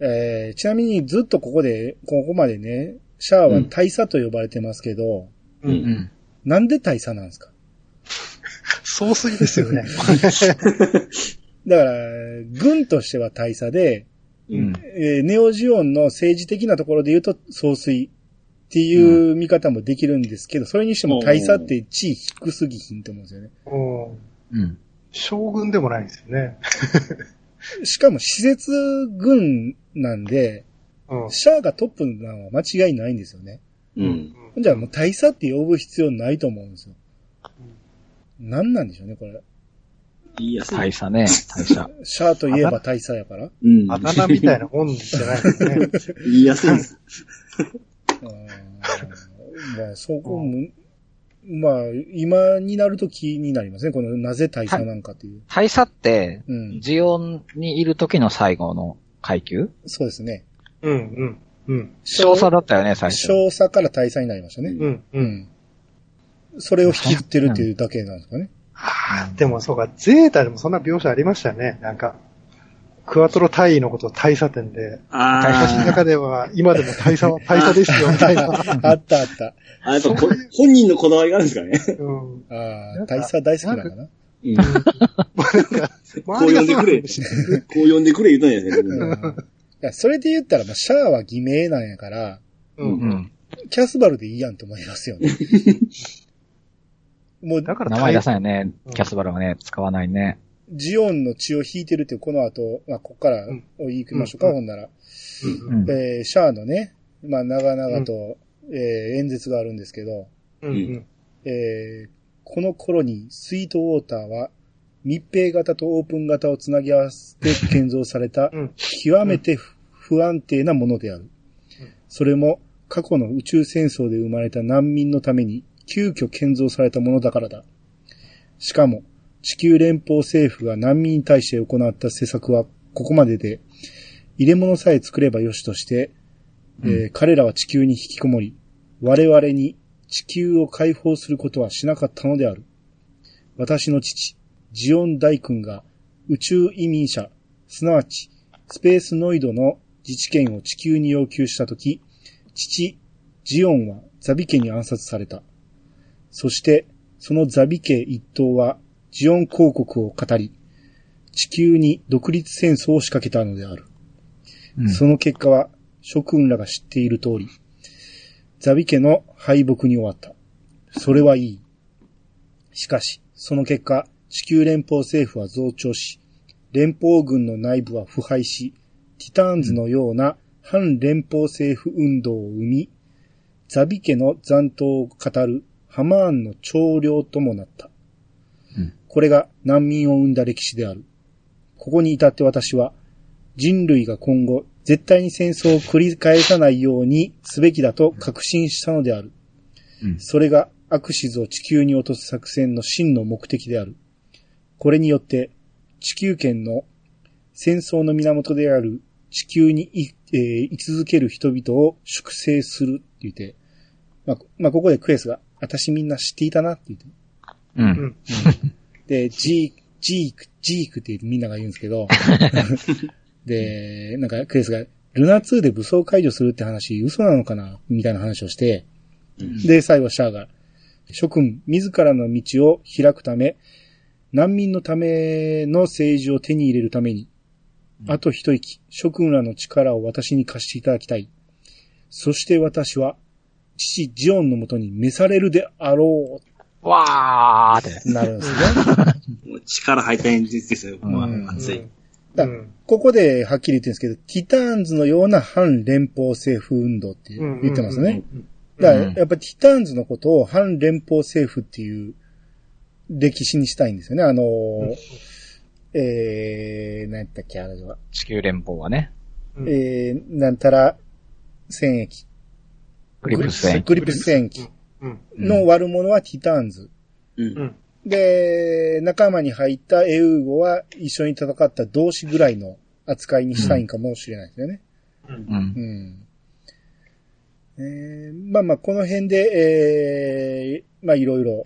えー、ちなみにずっとここで、ここまでね、シャアは大佐と呼ばれてますけど、う。うんん。なんで大佐なんですか？総帥ですよね。だから、軍としては大佐で、うん。えーネオジオンの政治的なところで言うと総帥っていう見方もできるんですけど、それにしても大佐って地位低すぎひんと思うんですよね。うんうん。将軍でもないんですよね。しかも施設軍なんで、うん。シャアがトップなのは間違いないんですよね。うん。じゃあもう大佐って呼ぶ必要ないと思うんですよ。なんなんでしょうね、これ。言いや。大佐ね、大佐。シャアといえば大佐やから。うん。あだ名みたいなもんじゃないですね。言いやすいです。うーんまあ、そこも、まあ、今になると気になりますね。この、なぜ大佐なんかっていう。大佐って、うん。ジオンにいる時の最後の階級？そうですね。うん、うん、うん、少佐だったよね、最初。少佐から大佐になりましたね。うん、う。うんん。それを引きずってるっていうだけなんですかね。はあ、でもそうか、ゼータでもそんな描写ありましたね。なんか、クワトロ大尉のことを大佐店で、私のあ中では今でも大佐は 大佐ですよ、みたいな。あったあった。あ。あ、やっぱこ本人のこだわりがあるんですかね。うん。ああ、大佐大好きなのかな。うん。こう呼んでくれ。こう呼んでくれ言うたんやね。うんいや、それで言ったら、まあ、シャアは偽名なんやから、うんう。ん。キャスバルでいいやんと思いますよね。もう、だから名前出さい。ないねうん。キャスバルはね、使わないね。ジオンの血を引いてるっていうこの後、まあ、ここからうん言いましょうか、うんほんなら。うんうん。えーシャアのね、まあ、長々と、えー演説があるんですけど、うん。うん。えーこの頃にスイートウォーターは密閉型とオープン型をつなぎ合わせて建造されたうん。極めて不不安定なものである。それも過去の宇宙戦争で生まれた難民のために急遽建造されたものだからだ。しかも地球連邦政府が難民に対して行った施策はここまでで入れ物さえ作ればよしとして、えー彼らは地球に引きこもり、我々に地球を解放することはしなかったのである。私の父、ジオン大君が宇宙移民者、すなわちスペースノイドの自治権を地球に要求したとき、父、ジオンはザビ家に暗殺された。そして、そのザビ家一党はジオン公国を語り、地球に独立戦争を仕掛けたのである。うんその結果は諸君らが知っている通り、ザビ家の敗北に終わった。それはいい。しかし、その結果、地球連邦政府は増長し、連邦軍の内部は腐敗し、ティターンズのような反連邦政府運動を生み、ザビ家の残党を語るハマーンの長領ともなった。うんこれが難民を生んだ歴史である。ここに至って私は、人類が今後、絶対に戦争を繰り返さないようにすべきだと確信したのである。うんそれがアクシズを地球に落とす作戦の真の目的である。これによって、地球圏の戦争の源である地球にい、えー居続ける人々を粛清するって言って、まあ、まあ、ここでクエスが、私みんな知っていたなって言って。うん。うん。で、ジーク、ジーク、ジークってみんなが言うんですけど、で、なんかクエスが、ルナ2で武装解除するって話嘘なのかなみたいな話をして、うんで、最後シャアが、諸君自らの道を開くため、難民のための政治を手に入れるために、あと一息、諸君らの力を私に貸していただきたい。そして私は、父ジオンのもとに召されるであろわーって。うってなるんですね。もう力入った演説ですよ。まうんあ、熱い。だうんここではっきり言ってるんですけど、ティターンズのような反連邦政府運動って言ってますね。だやっぱティターンズのことを反連邦政府っていう歴史にしたいんですよね。あのーえー、何やったっけ、あれは。地球連邦はね。うんえー、なんたら、戦役。グリプス戦。グリプス戦役うん。の悪者はティターンズ。うん。うん。で、仲間に入ったエウーゴは一緒に戦った同志ぐらいの扱いにしたいんかもしれないですよね。うんう。うんん。えーまあまあ、この辺で、えーまあいろいろ、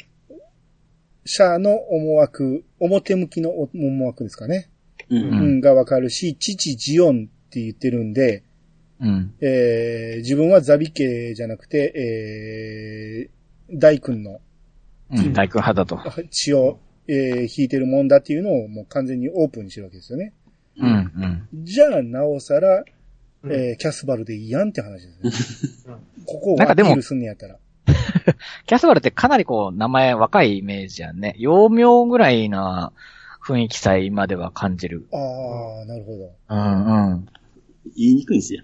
シャアの思惑、表向きの思惑ですかね。う。うんん、がわかるし、父ジオンっって言ってるんで、うん。えー自分はザビ家じゃなくて、えー大君のうん。大工派だと。血を、えー引いてるもんだっていうのをもう完全にオープンにしてるわけですよね。うん。うん。じゃあ、なおさら、うんえーキャスバルでいいやんって話ですね。うんここをなんかでもアピールすんねやったら。キャスバルってかなりこう、名前若いイメージやんね。幼名ぐらいな雰囲気さえ今では感じる。ああ、なるほど。うんうん。言いにくいんですよ。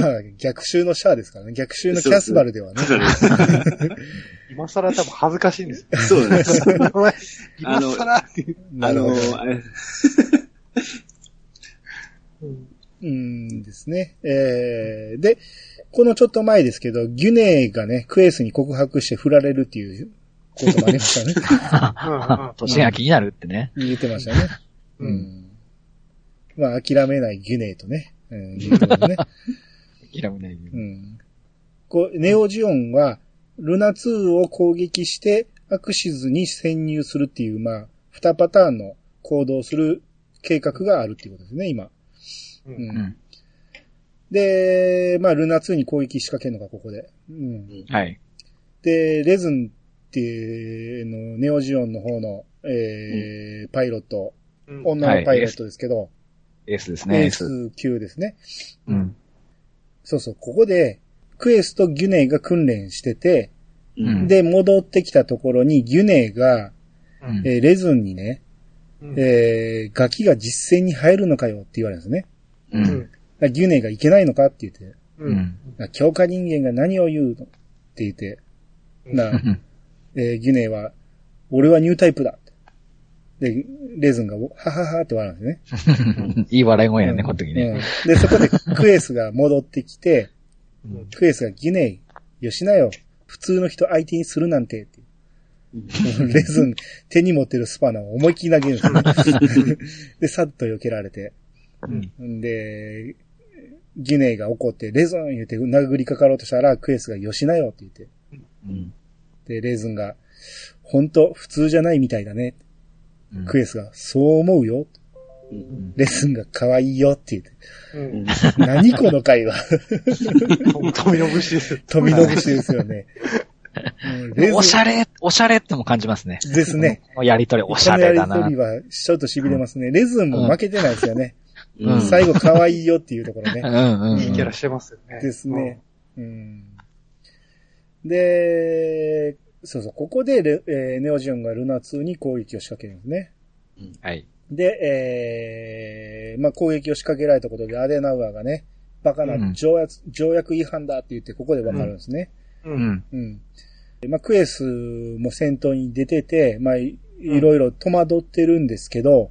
まあ、逆襲のシャアですからね。逆襲のキャスバルではね 今更多分恥ずかしいんですよ。そうなんです。今更っていう。あのあれ、うんうんですね。えー、で、このちょっと前ですけど、ギュネーがね、クエスに告白して振られるっていうこともありましたね。年が気になるってね。言ってましたね。ううんん。まあ、諦めないギュネーとね。うん、言うね。諦めないでうん。こう、ネオジオンは、ルナ2を攻撃して、アクシズに潜入するっていう、まあ、二パターンの行動をする計画があるっていうことですね、今。ううんん。うん。で、まあ、ルナ2に攻撃仕掛けるのがここで。うん。はい。で、レズンっていうの、ネオジオンの方の、えーパイロット、うん女のパイロットですけど、エースですね、エエーース。ス級ですね。うん。そうそう、ここで、クエスとギュネイが訓練してて、うんで、戻ってきたところに、ギュネイが、うんえーレズンにね、うんえーガキが実戦に入るのかよって言われるんですね。う。うんギュネイがいけないのかって言って、ううん強化人間が何を言うのって言って、な、えーギュネイは、俺はニュータイプだ。で、レズンが、はははって笑うんですね。いい笑い声やね、この時うんね。で、そこでクエスが戻ってきて、うんクエスがギュネイ、よしなよ。普通の人相手にするなんて、って。レズン、手に持ってるスパナを思いっきり投げるんですよね。で、さっと避けられて。んで、ギュネイが怒って、レズン言って殴りかかろうとしたら、クエスがよしなよって言って。うんで、レズンが、本当普通じゃないみたいだね。うんクエスが、そう思うよ。うんレズンが可愛いよって言って。うん何この会話。富の節です。富の節ですよね。おしゃれ、おしゃれっても感じますね。ですね。やりとり、おしゃれだなやり。とりは、ちょっと痺れますね。レズンも負けてないですよね。うん最後可愛いよっていうところね。うんうん。いいキャラしてますよね。ですね。うん。で、そうそう、ここでレ、えーネオジオンがルナ2に攻撃を仕掛けるんですね。はい。で、えー、まあ、攻撃を仕掛けられたことでアデナウアーがね、バカうなん条約、条約違反だって言ってここでわかるんですね。う。うんん。うん。でまあ、クエスも戦闘に出てて、まあ、いいろいろ戸惑ってるんですけど、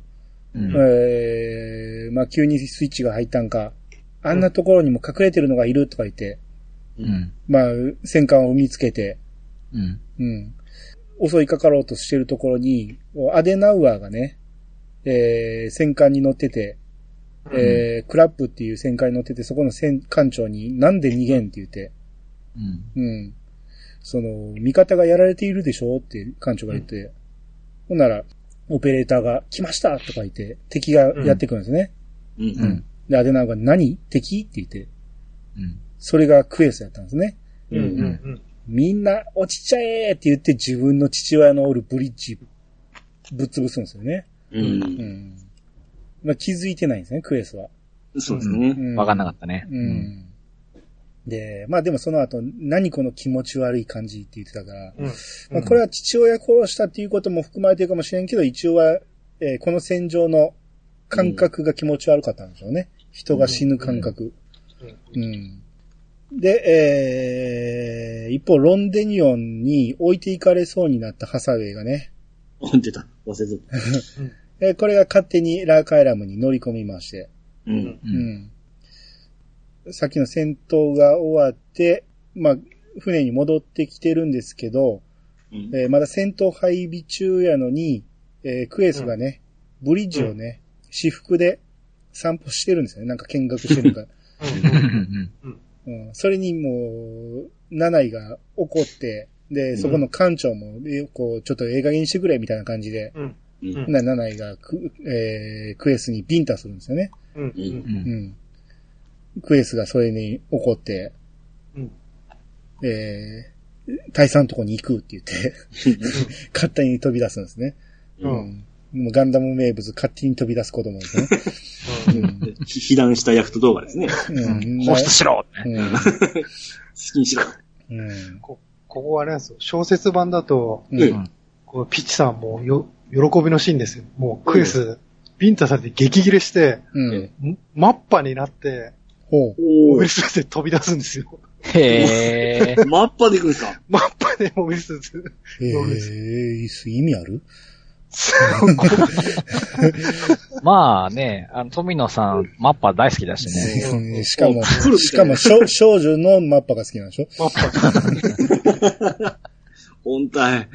うんえー、まあ、急にスイッチが入ったんか、あんなところにも隠れてるのがいるとか言って、うん。まあ、戦艦を見つけて、うん。うん。襲いかかろうとしてるところに、アデナウアーがね、えー、戦艦に乗ってて、えー、クラップっていう戦艦に乗ってて、そこの戦艦長になんで逃げんって言って、うん。うん。その、味方がやられているでしょって艦長が言って、ほんなら、オペレーターが来ましたとか言って、敵がやってくるんですね。うんう。ん。で、アデナウアーが何？敵？って言って、うん。それがクエスやったんですね。うんうんみんな落ちちゃえって言って自分の父親のおるブリッジぶっ潰すんですよね。う。うんん。まあ、気づいてないんですね、クエスは。そうですね。うんわかんなかったね。うん。で、まあでもその後、何この気持ち悪い感じって言ってたから、うん。まあこれは父親殺したっていうことも含まれてるかもしれんけど、一応は、えーこの戦場の感覚が気持ち悪かったんでしょうね。人が死ぬ感覚。うん。で、えー、一方、ロンデニオンに置いていかれそうになったハサウェイがね、あ、出た。忘れてた。えーこれが勝手にラーカイラムに乗り込みまして、う。うんん。うん。さっきの戦闘が終わって、まあ、船に戻ってきてるんですけど、うん。えーまだ戦闘配備中やのに、えークエスがね、ブリッジをね、私服で散歩してるんですよね。なんか見学してるかうん。うん、それにもう、ナナイが怒って、で、そこの艦長も、えこう、ちょっと映画にしてくれ、みたいな感じで、うん。うん。なナナイがク、えークエスにビンタするんですよね。ううん。う。うんうん。うん。クエスがそれに怒って、うん。えー、大佐のとこに行くって言って、勝手に飛び出すんですね。うん。もうガンダム名物、勝手に飛び出す子供ですね。うん。ひ被弾したヤクト動画ですね。うん。放出しろうん。好きにしろ。うん。こここはあれなんですよ。小説版だと、うん。うんこのピッチさんもよ、喜びのシーンですよ。もうクエス、ビンタされて激切れして、うん。んマッパになって、ほう。ルスーツで飛び出すんですよ。へー。マッパで行くんですか？マッパでモビルスーツ。えー、意味ある？まあね、あの、富野さん、マッパ大好きだしね。うんしかも、しかも少、少女のマッパが好きなんでしょ？マッパ。本体。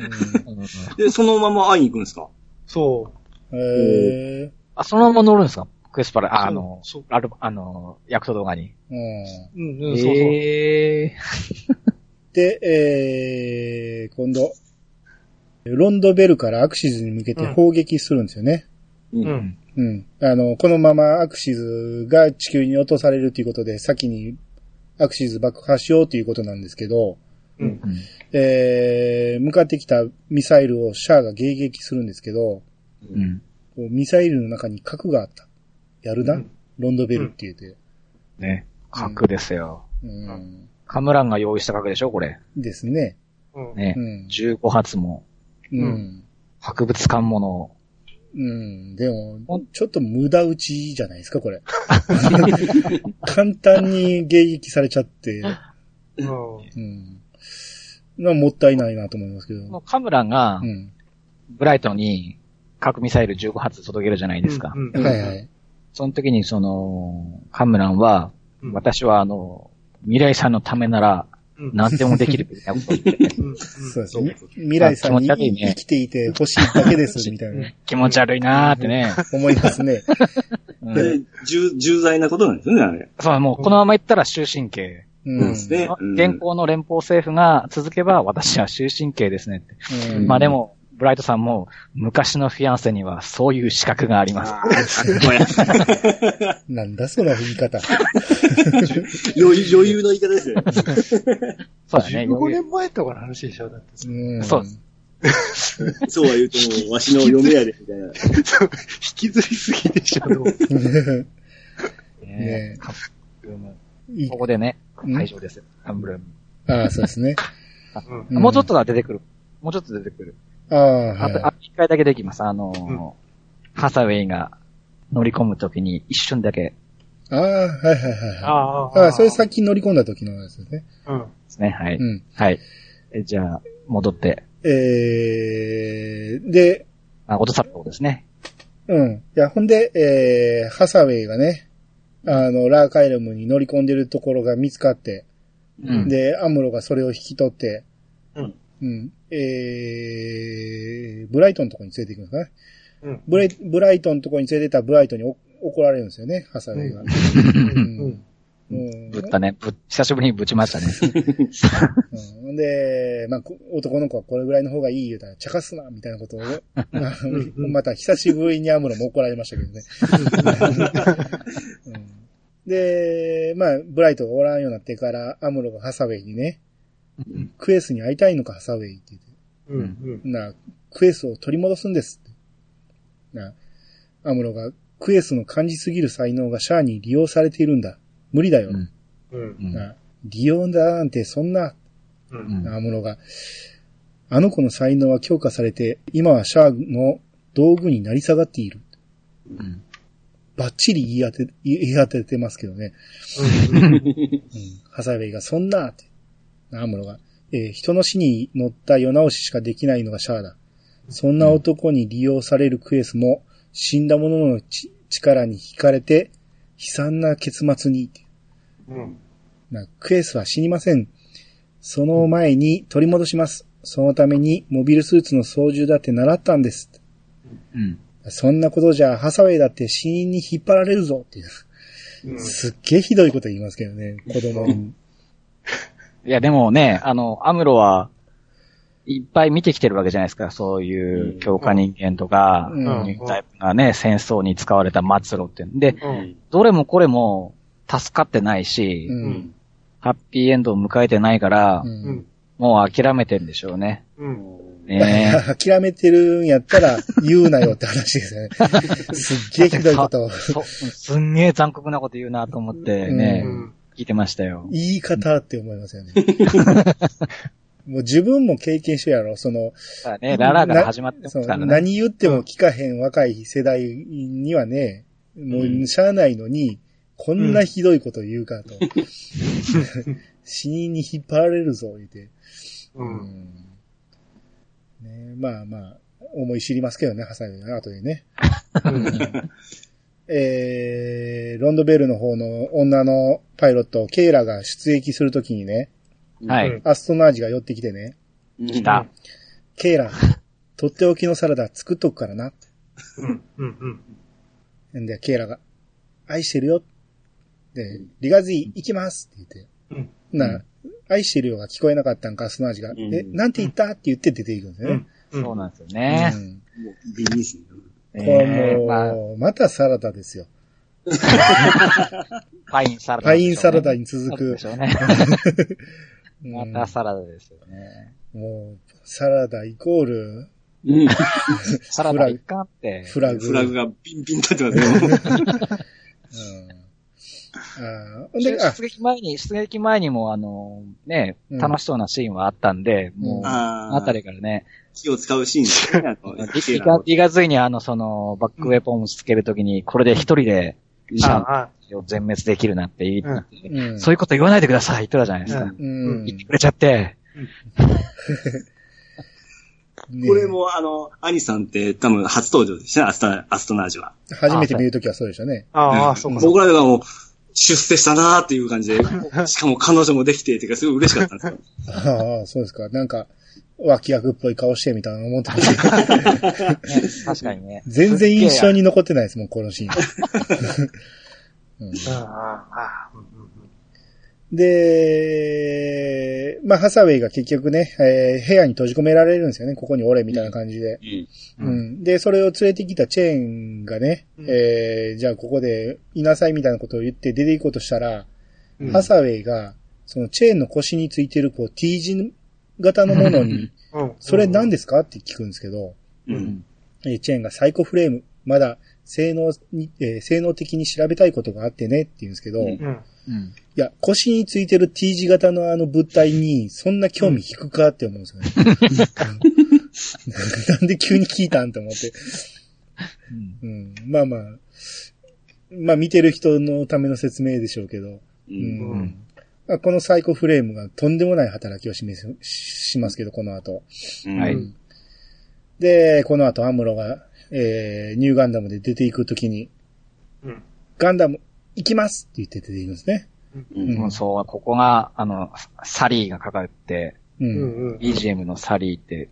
うんで、そのまま会いに行くんですか？そえあ、そのまま乗るんですか？クエスパラ、ああのある、あの、ヤクト動画に。ー。うん。う。うん、うん、そうそう。ええで、えー、今度、ロンドベルからアクシズに向けて砲撃するんですよね。うう。ん。うん。あの、このままアクシズが地球に落とされるということで、先にアクシズ爆破しようということなんですけど、うん。うん。えー、向かってきたミサイルをシャアが迎撃するんですけど、うん。こうミサイルの中に核があった。やるな、うんロンドベルって言って。ね。核ですよ。うん。カムランが用意した核でしょ？これ。ですね。うん。ねう。ん。15発も、うん。博物館もの。うん。でもちょっと無駄打ちじゃないですか、これ。簡単に迎撃されちゃって、うん。うん。まあもったいないなと思いますけど。カムランがう、ん。ブライトに核ミサイル15発届けるじゃないですか。うん。はいはい。その時にその、カムランは、うん私はあの、未来さんのためならうん何でもできるみたいなことを言っててうん。そうですね。未来さんに生きていて欲しいだけです、みたいな。気持ち悪いなーってね。思いますね。うんで、重、重罪なことなんですよね、あれ。そう、もうこのままいったら終身刑。うん。ですね。うん現行の連邦政府が続けば私は終身刑ですねって。うんまあでも、ブライトさんも昔のフィアンセにはそういう資格があります。なんだその言い方。余裕余裕の言い方ですよね。そうだね。15年前とかの話でしょだって。うんそうです そうは言うともう、わしの嫁やで、みたいな。引きずりすぎでしょ、ねここでね、うん会場ですよ。カンブルーム。ああ、そうですね。もうちょっとが出てくる。もうちょっと出てくる。ああ、あと、はあ一回だけできます。あのーうんハサウェイが乗り込むときに一瞬だけい。ああ、はいはいはいはい。あああ、それさっき乗り込んだ時のやつですね。うん。ですね。はい。うん。はい。えじゃあ、戻って、えー、で、あ、落とされたことですね。うん。いや、ほんで、えー、ハサウェイがね、あの、ラーカイルムに乗り込んでるところが見つかって、うん。で、アムロがそれを引き取って、うん。うん。えー、ブライトンのとこに連れて行くんですかね。うん。ブレブライトンのとこに連れてったブライトンにお怒られるんですよね、ハサウェイが。ううんん。うんぶったね。ぶ、久しぶりにぶちましたね。うんで、まあ、こ男の子はこれぐらいの方がいい言うたら、茶化すな、みたいなことを、また久しぶりにアムロも怒られましたけどね。うんで、まあ、ブライトがおらんようになってから、アムロがハサウェイにね、うんクエスに会いたいのか、ハサウェイって言って。うん。うん。な、クエスを取り戻すんですって。な、アムロが、クエスの感じすぎる才能がシャアに利用されているんだ。無理だよ。うんうん。うんな、利用だなんてそんな、う。うんんアムロが、あの子の才能は強化されて、今はシャアの道具になり下がっている。うんバッチリ言い当て、言い当ててますけどね。うん。うん。ハサウェイがそんなって。アムロが、えー人の死に乗った世直ししかできないのがシャアだ。そんな男に利用されるクエスも、死んだ者のち力に惹かれて、悲惨な結末に。うん。なクエスは死にません。その前に取り戻します。そのためにモビルスーツの操縦だって習ったんです。うん。そんなことじゃハサウェイだって死因に引っ張られるぞっていう。うん。すっげえひどいこと言いますけどね、子供に。いや、でもね、あの、アムロは、いっぱい見てきてるわけじゃないですか。そういう強化人間とか、うんニュータイプがね、戦争に使われた末路って。で、うん。どれもこれも助かってないし、う。うんん。ハッピーエンドを迎えてないから、ううんん。もう諦めてるんでしょうね。うん。ね 諦めてるんやったら言うなよって話ですよね。すっげえひどいことすんげえ残酷なこと言うなと思ってね、うん。聞いてましたよ。言い方って思いますよね。もう自分も経験してるやろ、その、ね、ララから始まってますからね。何言っても聞かへん若い世代にはね、もうしゃあないのに、こんなひどいこと言うかと。死人に引っ張られるぞ、言うて。うん。ね、まあまあ、思い知りますけどね、ハサミの後でね。うん。えー、ロンドベルの方の女のパイロット、ケイラが出撃するときにね、はい。うんアストナージが寄ってきてね、来来た。ケイラ、とっておきのサラダ作っとくからな。うん。うん。んで、ケイラが、愛してるよ。で、リガズイ行きますって言って。うん。な、愛してるよが聞こえなかったんか、アストナージが。んえ、なんて言った？って言って出ていくんですよね。そうなんですよね。うんもう、ビビですね。これえーまあもう、またサラダですよ。パインサラダ、パインサラダに続くでし。ょうね。うんまたサラダですよね。もう、サラダイコール、うん。サラダいかんって。フラグ。フラグがビンビン立ってますよ。うん出撃前に、出撃前にもあの、ね、うん楽しそうなシーンはあったんで、もう、あたりからね、火を使うシーンですね。あのリリガリガズイにあの、その、バックウェポンをつけるときに、これで一人で、シャンあを全滅できるなって言って、うんそういうこと言わないでくださいって言ったじゃないですか。うん言ってくれちゃって、ね これも、あの、アニさんって多分初登場でしたね、アスタ、アストナージュは。初めて見るときはそうでしたね。あ、ああ、そうか。僕らがもう、出世したなーっていう感じで、しかも彼女もできて、っていうかすごい嬉しかったんですよ。ああ、そうですか。なんか、脇役っぽい顔してみたいなの思ってましたけどね確かにね。全然印象に残ってないですもん、このシーン。で、まあ、ハサウェイが結局ね、えー部屋に閉じ込められるんですよね。ここに俺みたいな感じで。うん。うん。で、それを連れてきたチェーンがね、うんえーじゃあここでいなさいみたいなことを言って出て行こうとしたら、うんハサウェイが、そのチェーンの腰についてるこう T 字型のものに、うん。それ何ですか？って聞くんですけど、うん。えーチェーンがサイコフレーム、まだ性能に、えー性能的に調べたいことがあってねって言うんですけど、うん。い。や、腰についてる T 字型のあの物体に、そんな興味引くかって思うんですよね。なんで急に聞いたんと思って。うん。うん、まあまあ、まあ見てる人のための説明でしょうけど、う。うんこのサイコフレームがとんでもない働きを示すししますけど、この後。うんはいうんで、この後アムロが、えー、ニューガンダムで出ていくときに、うん。ガンダム行きますって言って出ていくんですね。うんもうそう、ここが、あの、サリーがかかって、う。うんん。うん。BGM のサリーって、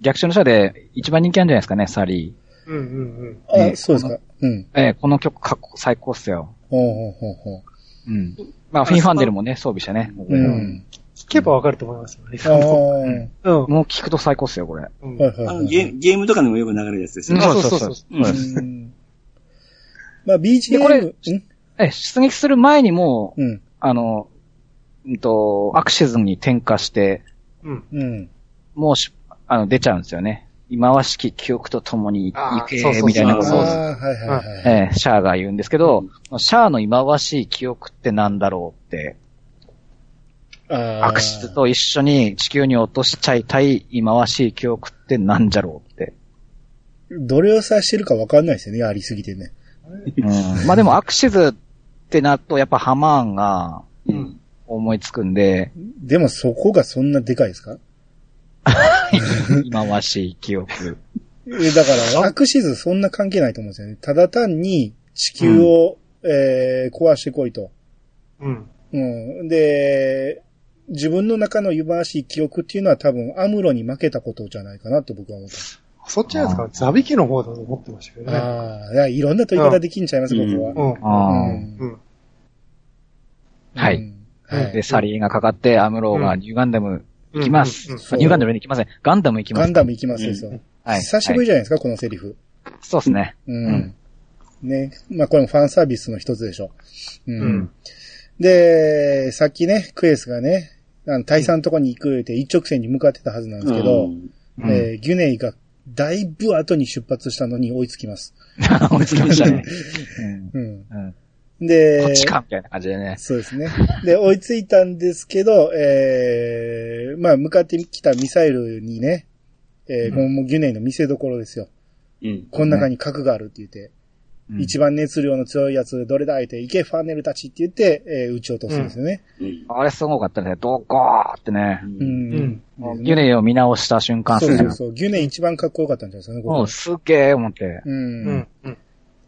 逆襲の社で一番人気あるんじゃないですかね、サリうん。うん。あ、ねそうですか。うん。ー。ええこの曲かっこ最高っすよ。ほうほうほうほうん。まあ、フィンファンデルもね、装備してね。う。うん。聞けばわかると思いますよね。うん。もう聞くと最高っすよ、これ。うんはいあのはい。ゲゲームとかでもよく流れるやつですよね。そうそうそうまあ、BGM、でこれうん？え、出撃する前にもう、うん。あの、うんと、アクシズに転化して、うん。うん。もうし、あの、出ちゃうんですよね。忌まわしき記憶と共に行けみたいなこと。を、シャアが言うんですけど、シャアの忌まわしい記憶ってなんだろうって、あー。アクシズと一緒に地球に落としちゃいたい忌まわしい記憶ってなんじゃろうって。どれを指してるかわかんないですよね、ありすぎてね。うん、まあでもアクシズってなるとやっぱハマーンがうん。思いつくんで、でもそこがそんなでかいですか？忌まわしい記憶。えだから、アクシズそんな関係ないと思うんですよね。ただ単に地球を、えー壊してこいと。うん。うん。で、自分の中の湯まわしい記憶っていうのは多分アムロに負けたことじゃないかなと僕は思った。そっちなんですか？ザビキの方だと思ってましたけどね。ああ、いやいろんな問い方できんちゃいます、うん僕は。うん。はい。で、サリーがかかって、アムローがうんニューガンダム行きます。ニューガンダムに行きません。ガンダム行きます。ガンダム行きますですよ。はい。久しぶりはいじゃないですか、このセリフ。そうですね。うん。ね。まあ、これもファンサービスの一つでしょ。うん。うんで、さっきね、クエスがね、あの、大佐のとこに行くって一直線に向かってたはずなんですけど、えーギュネイがだいぶ後に出発したのに追いつきます。追いつきましたね。うんで、こっちかみたいな感じでね。そうですね。で、追いついたんですけど、えー、まあ、向かってきたミサイルにね、えーうんもうギュネイの見せどころですよ。うん。この中に核があるって言って、うん一番熱量の強いやつ、どれだ言って、行けファーネルたちって言って、えー撃ち落とすんですよね。うん。あれすごかったね。ドコーってね。う。うんうギュネイを見直した瞬間ですねそうそう。そう。ギュネイ一番かっこよかったんじゃないですかね、ここもうすっげー思って。う。うんん。うん。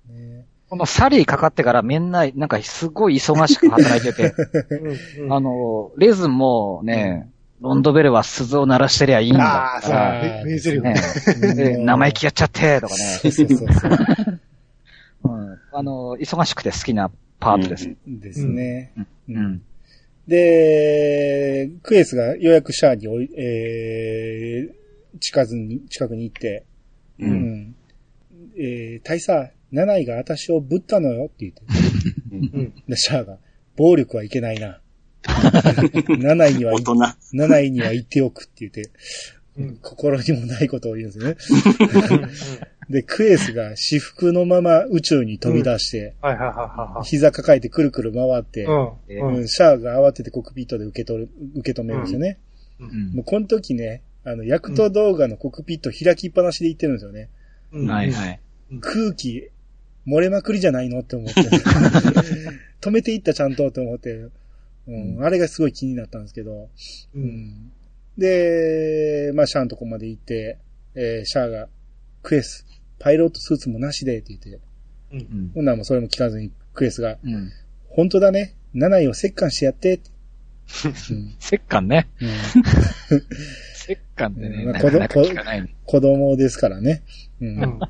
ねこのサリーかかってからみんな、なんかすごい忙しく働いてて、うん。あの、レズンもね、ロンドベルは鈴を鳴らしてりゃいいんだああ、そうから、だ。名台詞ね生意気やっちゃって、とかね。そ うそうそうそう。うんあの、忙しくて好きなパートです。ですね。ううんん。で、クエスがようやくシャアにおい、えー、近づに、近くに行って、う。うんん。えー、大佐、七位が私をぶったのよって言って。うん。で、シャアが、暴力はいけないな。七位には大、人。七位には言っておくって言って、うん。心にもないことを言うんですよね。で、クエスが私服のまま宇宙に飛び出して。膝抱えてくるくる回って、うん。うん、シャアが慌ててコックピットで受け取る、受け止めるんですよね。うんもうこの時ね、あの、ヤクト動画のコックピット開きっぱなしで行ってるんですよね。うん。はいはい。空気、漏れまくりじゃないのって思って。止めていったちゃんとって思って、うん、あれがすごい気になったんですけど、う。うんん、で、まあ、シャアのとこまで行って、えーシャアが、クエス、パイロットスーツもなしでって言って、うん。うんほんならもうそれも聞かずにクエスが、うん。本当だね、七位を折檻してやってって。うんせっかんね。うんせっかんってね。子供ですからね。う。うんん。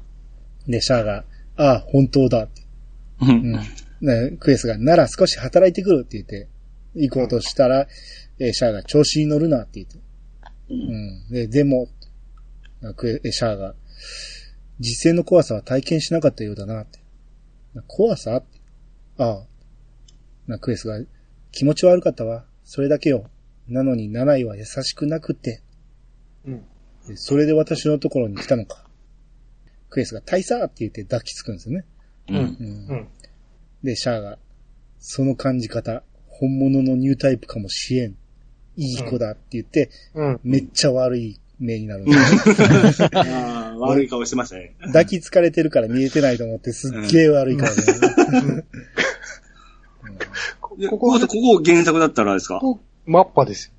で、シャアが、ああ、本当だって。う。うんん。ね、クエスが、なら少し働いてくるって言って、行こうとしたら、えーシャアが調子に乗るなって言って。うん。で、でも、クエえシャアが、実践の怖さは体験しなかったようだなって。な怖さってああ。な、クエスが、気持ち悪かったわ。それだけよ。なのに、七位は優しくなくって。うん。でそれで私のところに来たのか。クエスが大佐って言って抱きつくんですよね。うん。うんうん。で、シャアが、その感じ方、本物のニュータイプかもしれん。いい子だって言って、うん。めっちゃ悪い目になるんですよ。ああ、悪い顔してましたね。抱きつかれてるから見えてないと思って、すっげえ悪い顔で、ここここ、ここ原作だったらあれですか？ここ、マッパです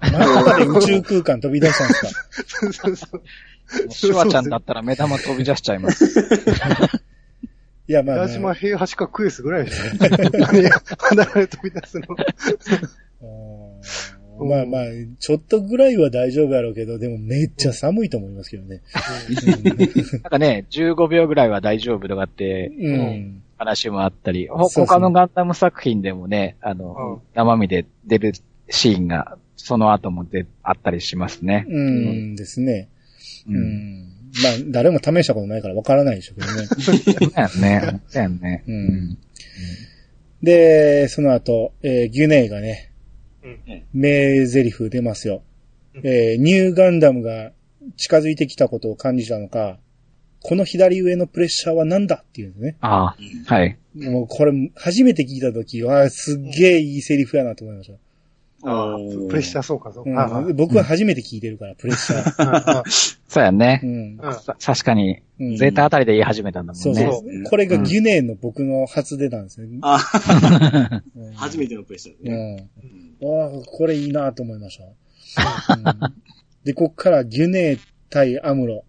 真ん中で宇宙空間飛び出したんですか？よ。そうそう。シュワちゃんだったら目玉飛び出しちゃいます。いや、まあ、矢ね、島平八かクエスぐらいでしょ。何が離れ飛び出すの。う んまあまあ、ちょっとぐらいは大丈夫やろうけど、でもめっちゃ寒いと思いますけどね。なんかね、15秒ぐらいは大丈夫とかって、うん。話もあったり、他のガンダム作品でもね、あの、生身で出るシーンが、その後もであったりしますね。うんですね。う。うんん。まあ、誰も試したことないからわからないでしょうけどね。そうやんね。そうやんね。うん。で、その後、えーギュネイがね、うん。名台詞出ますよ。えーニューガンダムが近づいてきたことを感じたのか、この左上のプレッシャーは何だっていうね。ああ、はい。もうこれ、初めて聞いたときは、すっげえいいセリフやなと思いました。ああ、プレッシャーそうか、そううんか。僕は初めて聞いてるから、プレッシャー。そうやんね確かに、うんゼータあたりで言い始めたんだもんね。そうそう。これがギュネイの僕の初出なんですね。初めてのプレッシャーですうね。ん。ああ、これいいなと思いました。うんで、こっからギュネイ対アムロ。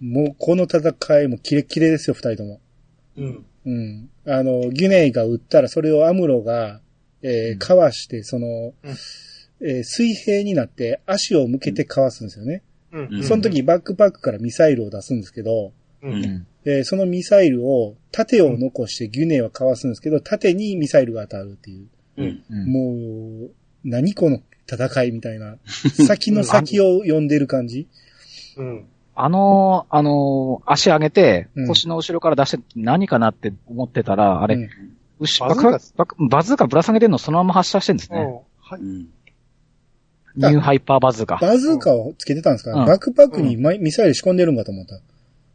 もうこの戦いもキレッキレですよ、二人とも。うん。うん。あの、ギュネイが撃ったら、それをアムロが、えーうんかわして、その、うんえー水平になって足を向けてかわすんですよね。うん。その時バックパックからミサイルを出すんですけど、う。うんん。えーそのミサイルを縦を残してギュネイはかわすんですけど、縦にミサイルが当たるっていう。うん。うんもう、何この戦いみたいな、先の先を読んでる感じ。うん。あのー、あのー、足上げてうん、腰の後ろから出して何かなって思ってたら、あれ、うん後バズーカ爆爆バズーカぶら下げてんのそのまま発射してんですね。うんはい。うん。ニューハイパーバズーカ。バズーカをつけてたんですか、うんバックパックにマイミサイル仕込んでるんかと思った。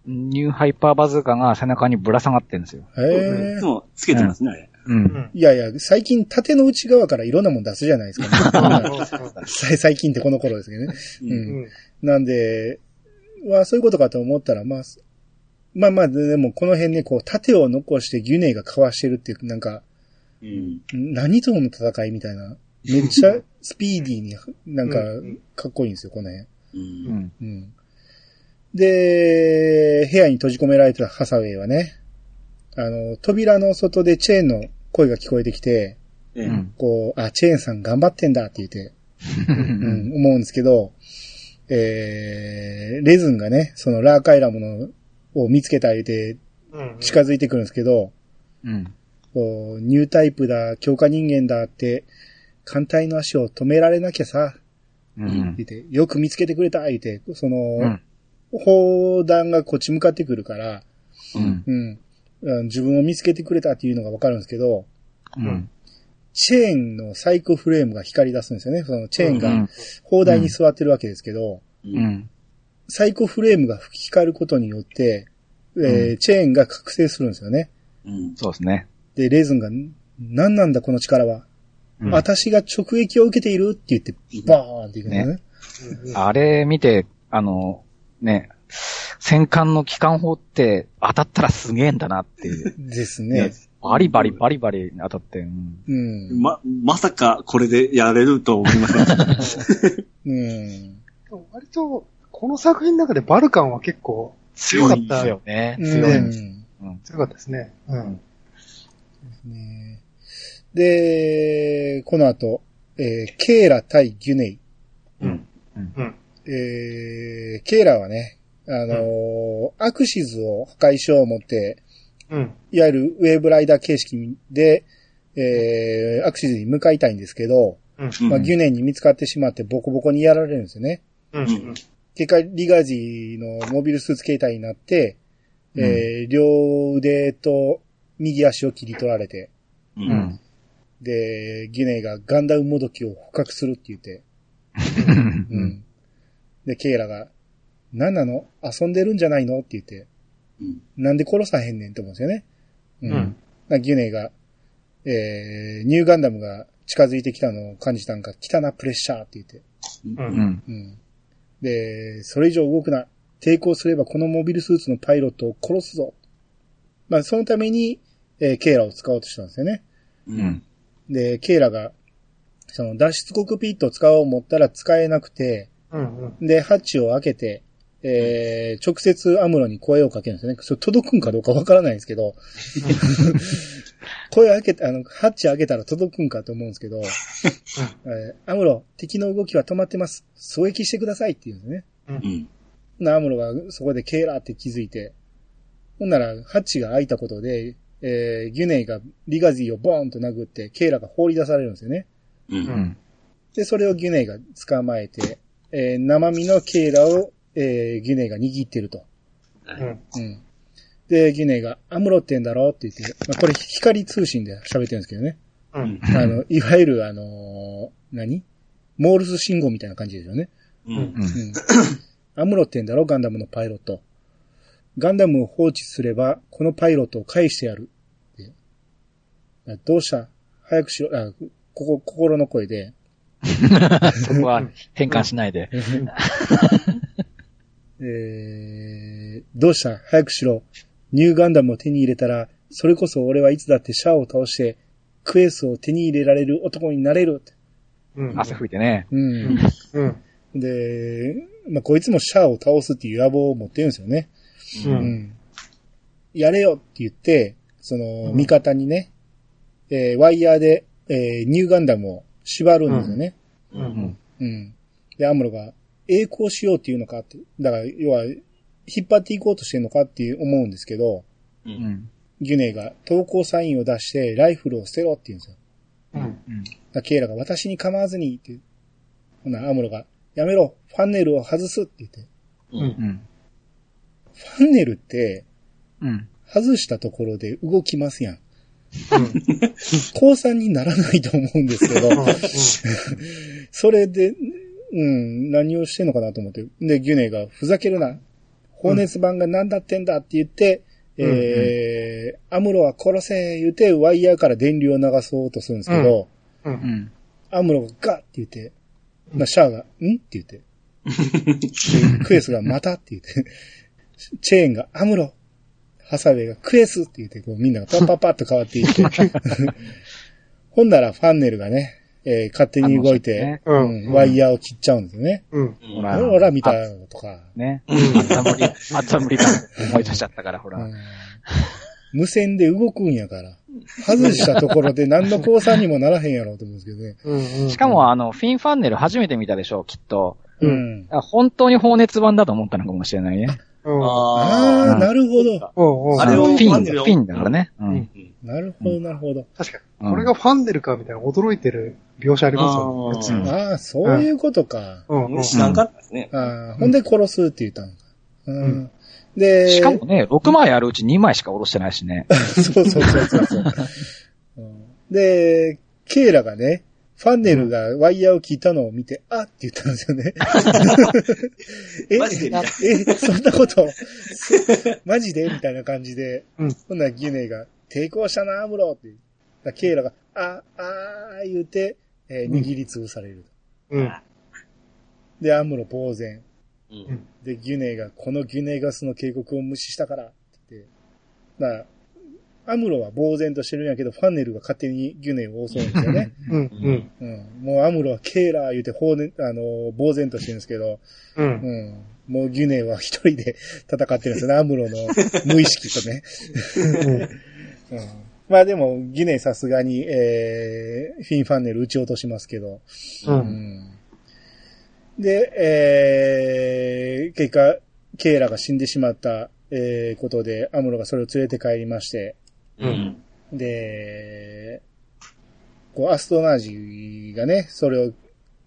ニューハイパーバズーカが背中にぶら下がってんですよ。へえで。も、つけてますね、あれ。う。うんん。いやいや、最近縦の内側からいろんなもん出すじゃないですか、ね。さ最近ってこの頃ですけどね。うんうんなんで、はそういうことかと思ったら、まあ、まあまあ、でもこの辺ね、こう、盾を残してギュネイがかわしてるっていう、なんか、うん。何との戦いみたいな。めっちゃスピーディーに、なんかうん、かっこいいんですよ、この辺。う。うんん。うん。で、部屋に閉じ込められたハサウェイはね、あの、扉の外でチェーンの声が聞こえてきて、ええうん。こう、あ、チェーンさん頑張ってんだって言って、ううんん、思うんですけど、えー、レズンがね、そのラーカイラムのを見つけた言うてうん。近づいてくるんですけど、うん。こうニュータイプだ、強化人間だって、艦隊の足を止められなきゃさ、うん。よく見つけてくれた言うて、その、うん。砲弾がこっち向かってくるから、うん。うん、うん自分を見つけてくれたっていうのがわかるんですけど、うん。チェーンのサイコフレームが光り出すんですよね。そのチェーンがうん砲台に座ってるわけですけど、う。サイコフレームが光ることによって、えーうチェーンが覚醒するんですよね。うん。そうですね。で、レーズンが、何なんだこの力は？うん私が直撃を受けているって言って、バーンっていくんですね。あれ見て、あの、ね、戦艦の機関砲って当たったらすげえんだなっていう。ですね。バリバリバリバリ当たって。うんうん。ま、まさかこれでやれると思いません。うん。割と、この作品の中でバルカンは結構強かった。ですよね。うん強い。うんうん強かったですね。うん。ねで、この後、えーケーラ対ギュネイ。うん。えーケーラはね、あのーアクシズを破壊しよう思って、うん。いわゆるウェーブライダー形式で、えーアクシズに向かいたいんですけど、うん。うんまあ、ギュネイに見つかってしまってボコボコにやられるんですよね。うん。結果、リガジーのモビルスーツ形態になって、えー両腕と右足を切り取られて、う。うんん。で、ギュネイがガンダムもどきを捕獲するって言って、う。うんん。で、ケイラが、何なの？遊んでるんじゃないの？って言って、うん。なんで殺さへんねんって思うんですよね。うん。うんなギュネイが、えー、ニューガンダムが近づいてきたのを感じたんか、来たな、プレッシャーって言って。う。うんん。うん。で、それ以上動くな。抵抗すればこのモビルスーツのパイロットを殺すぞ。まあ、そのために、えーケイラを使おうとしたんですよね。う。うんん。で、ケイラが、その脱出コックピットを使おう思ったら使えなくて、うん。うん。で、ハッチを開けて、えー、直接アムロに声をかけるんですよね。それ届くんかどうかわからないんですけど、声を開けて、あの、ハッチ開けたら届くんかと思うんですけど、えーアムロ、敵の動きは止まってます。狙撃してくださいって言うんですね。うん。な、アムロがそこでケーラーって気づいて、ほんなら、ハッチが開いたことで、えー、ギュネイがリガジーをボーンと殴って、ケーラが放り出されるんですよね。う。うんん。で、それをギュネイが捕まえて、えー生身のケーラを、えーギュネイが握ってると。うん。うん。で、ギュネイが、アムロってんだろって言って、まあ、これ光通信で喋ってるんですけどね。うん。あの、いわゆるあのー何？モールス信号みたいな感じですよね。うん。うん。うん。アムロってんだろガンダムのパイロット。ガンダムを放置すれば、このパイロットを返してやる。どうした？早くしろ、あ、ここ、心の声で。そこは変換しないで。えー、どうした早くしろ。ニューガンダムを手に入れたら、それこそ俺はいつだってシャアを倒して、クエスを手に入れられる男になれるって。うん。汗拭いてね。うん。うん。で、まあ、こいつもシャアを倒すっていう野望を持ってるんですよね。う。うんん。やれよって言って、その、味方にね、えーワイヤーで、えーニューガンダムを縛るんですよね。う。うんん。うん。で、アムロが、栄光しようっていうのかって、だから、要は、引っ張っていこうとしてるのかっていう思うんですけど、う。うんん。ギュネイが投稿サインを出して、ライフルを捨てろって言うんですよ。うん。うん。だケイラが私に構わずにって、ほな、アムロが、やめろ、ファンネルを外すって言って。うん。うん。ファンネルって、うん。外したところで動きますやん。降参にならないと思うんですけど、それで、うん、何をしてんのかなと思って。で、ギュネが、ふざけるな。放熱板が何だってんだって言って、えー、アムロは殺せ言って、ワイヤーから電流を流そうとするんですけど、うん。うん。うん。アムロがガッって言って、まあ、シャアが、ん？って言って、で クエスがまたって言って、チェーンがアムロ、ハサウェイがクエスって言って、こうみんながパッパッパッと変わっていって、ほんならファンネルがね、えー勝手に動いて、あのうんワイヤーを切っちゃうんですよね。うん。ほらほら見たとか、ね。あった無理、あった無理だ。思い出しちゃったから、ほら。うん無線で動くんやから、外したところで何の降参にもならへんやろうと思うんですけどね。うん。うん。しかも、あの、フィンファンネル初めて見たでしょう、きっと。うん。あ本当に放熱版だと思ったのかもしれないね。うん。あああ、なるほど。うん。うん。あれをフィン、フィンだからね。ううん。なるほど、なるほど。確かに。うんこれがファンネルかみたいな驚いてる描写ありますよね。あああ、そういうことか。うん。うん。知らんかったですね。ああ、ほんで殺すって言ったのか。うん。で、しかもね、6枚あるうち2枚しか下ろしてないしね。そうそうそうそうで、ケイラがね、ファンネルがワイヤーを切ったのを見て、あって言ったんですよね。え、え、そんなこと、マジで？みたいな感じで、うんほんならギュネが、抵抗したな、アムロって。だケイラが、あ、あー言うて、えー握りつぶされる。うん。で、アムロ呆然。うん。で、ギュネが、このギュネガスの警告を無視したから、って言って。だからアムロは呆然としてるんやけど、ファンネルが勝手にギュネを襲うんですよね。うん。うん。うん。もうアムロはケーラー言うて、ほうね、あの、呆然としてるんですけど、う。うん。もうギュネは一人で戦ってるんですよね、アムロの無意識とね。うん。まあでも、ギュネさすがに、えー、フィンファンネル撃ち落としますけど、う。うんん。で、えー、結果、ケイラが死んでしまった、えー、ことで、アムロがそれを連れて帰りまして、うん。で、こう、アストナージがね、それを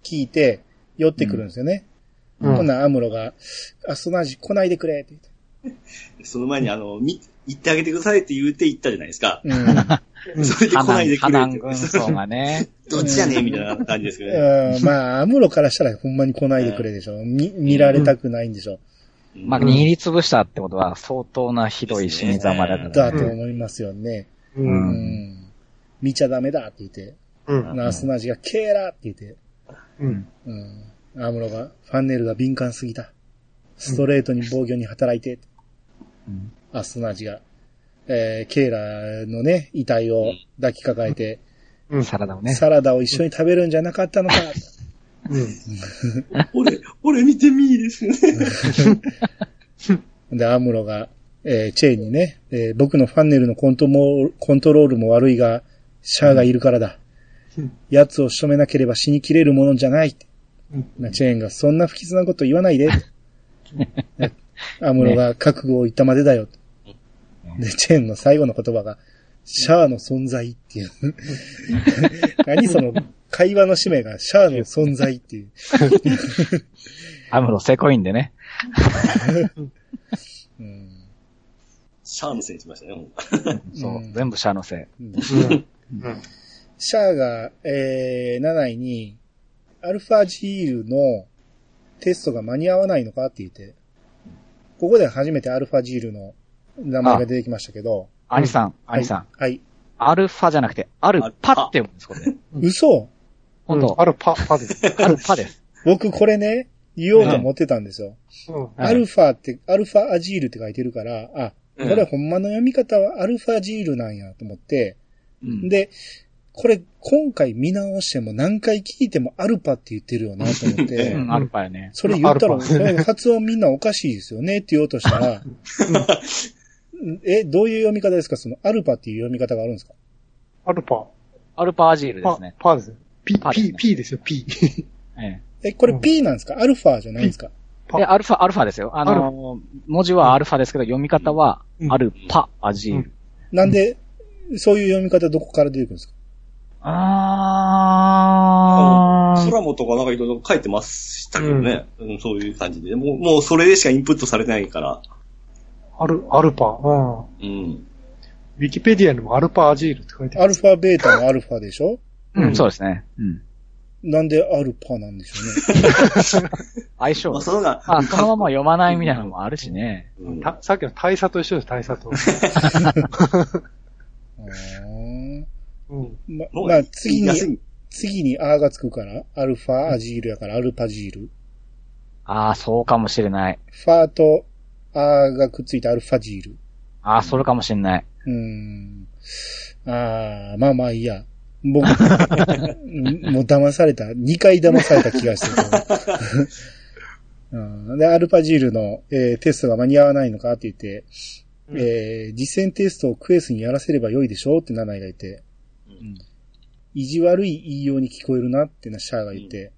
聞いて、寄ってくるんですよね。うんほんならアムロが、アストナージ来ないでくれって言って。その前にあの、み、行ってあげてくださいって言って行ったじゃないですか。うん。それで来ないでくれって。花軍曹がね。どっちやねんみたいな感じですけどね。うんまあ、アムロからしたらほんまに来ないでくれでしょ。見、見られたくないんでしょ。まあ、握りつぶしたってことは相当なひどい死に様だからだね。と思いますよね。う。うんん。見ちゃダメだって言って。うん。ナースナージがケーラーって言って。うん。うん。アムロが、ファンネルが敏感すぎた。ストレートに防御に働いて。うんアスナージが、えー、ケーラのね、遺体を抱きかかえて、うん。サラダをね。サラダを一緒に食べるんじゃなかったのか。うん。俺、俺見てみーですよね。で、アムロが、えーチェーンにね、えー僕のファンネルのコントもコントロールも悪いが、シャアがいるからだうん。奴を仕留めなければ死にきれるものじゃない。うんなチェーンが、そんな不吉なこと言わないで。ね アムロが覚悟を言ったまでだよ。で、チェーンの最後の言葉が、シャアの存在っていう。何その、会話の使命がシャアの存在っていう。アムロセコインでね。うんシャアのせいにしましたね。もうそうう。ん全部シャアのせい。うんうん。シャアが、えー、7位に、アルファジールのテストが間に合わないのかって言って、ここで初めてアルファジールの名前が出てきましたけど、アニさん、アニさん。はい。アルファじゃなくて、アルパって読むんです、これ。嘘本当あるパ、パです。アルパです。僕これね、言おうと思ってたんですよ。アルファって、アルファアジールって書いてるから、あ、これほんまの読み方はアルファジールなんやと思って、うんで、これ今回見直しても何回聞いてもアルパって言ってるよなと思って、うん、アルパやね。それ言ったら、発音みんなおかしいですよねって言おうとしたら、え、どういう読み方ですか？そのアルパっていう読み方があるんですか？アルパ。アルパアジールでパすね。、パです。P、パですね P、P ですよ、P。ええ、これうん P なんですか？アルファじゃないんですか？え。で、アルファ、アルファですよ。あのー、文字はアルファですけど、読み方はう、んアルパアジール。なんで、そういう読み方どこから出てくるんですか？あんコラボとかなんかいろいろ書いてましたけどね。うん、そういう感じで。もう、もうそれでしかインプットされてないから。アル、アルパ、うん。うん。ウィキペディアにもアルパアジールって書いてある。アルファ、ベータのアルファでしょ？うん、そうですね。うん。なんでアルパなんでしょうね？相性まあ、。そのが、あ、そのまま読まないみたいなのもあるしね。うんたさっきの大佐と一緒です、大佐と。うん。ま、まあ、次に、次にアーがつくから、アルファアジールやからアルパジール。ああ、そうかもしれない。ファーとアーがくっついたアルファジール。ああ、それかもしれない。うーん。ああ、まあまあいいや。僕、う んもう騙された。2回騙された気がしてるうんで、アルパジールの、えーテストが間に合わないのかって言って、うんえー実践テストをクエスにやらせればよいでしょうってナナイが言って、うん意地悪い言いように聞こえるなってなシャアが言って、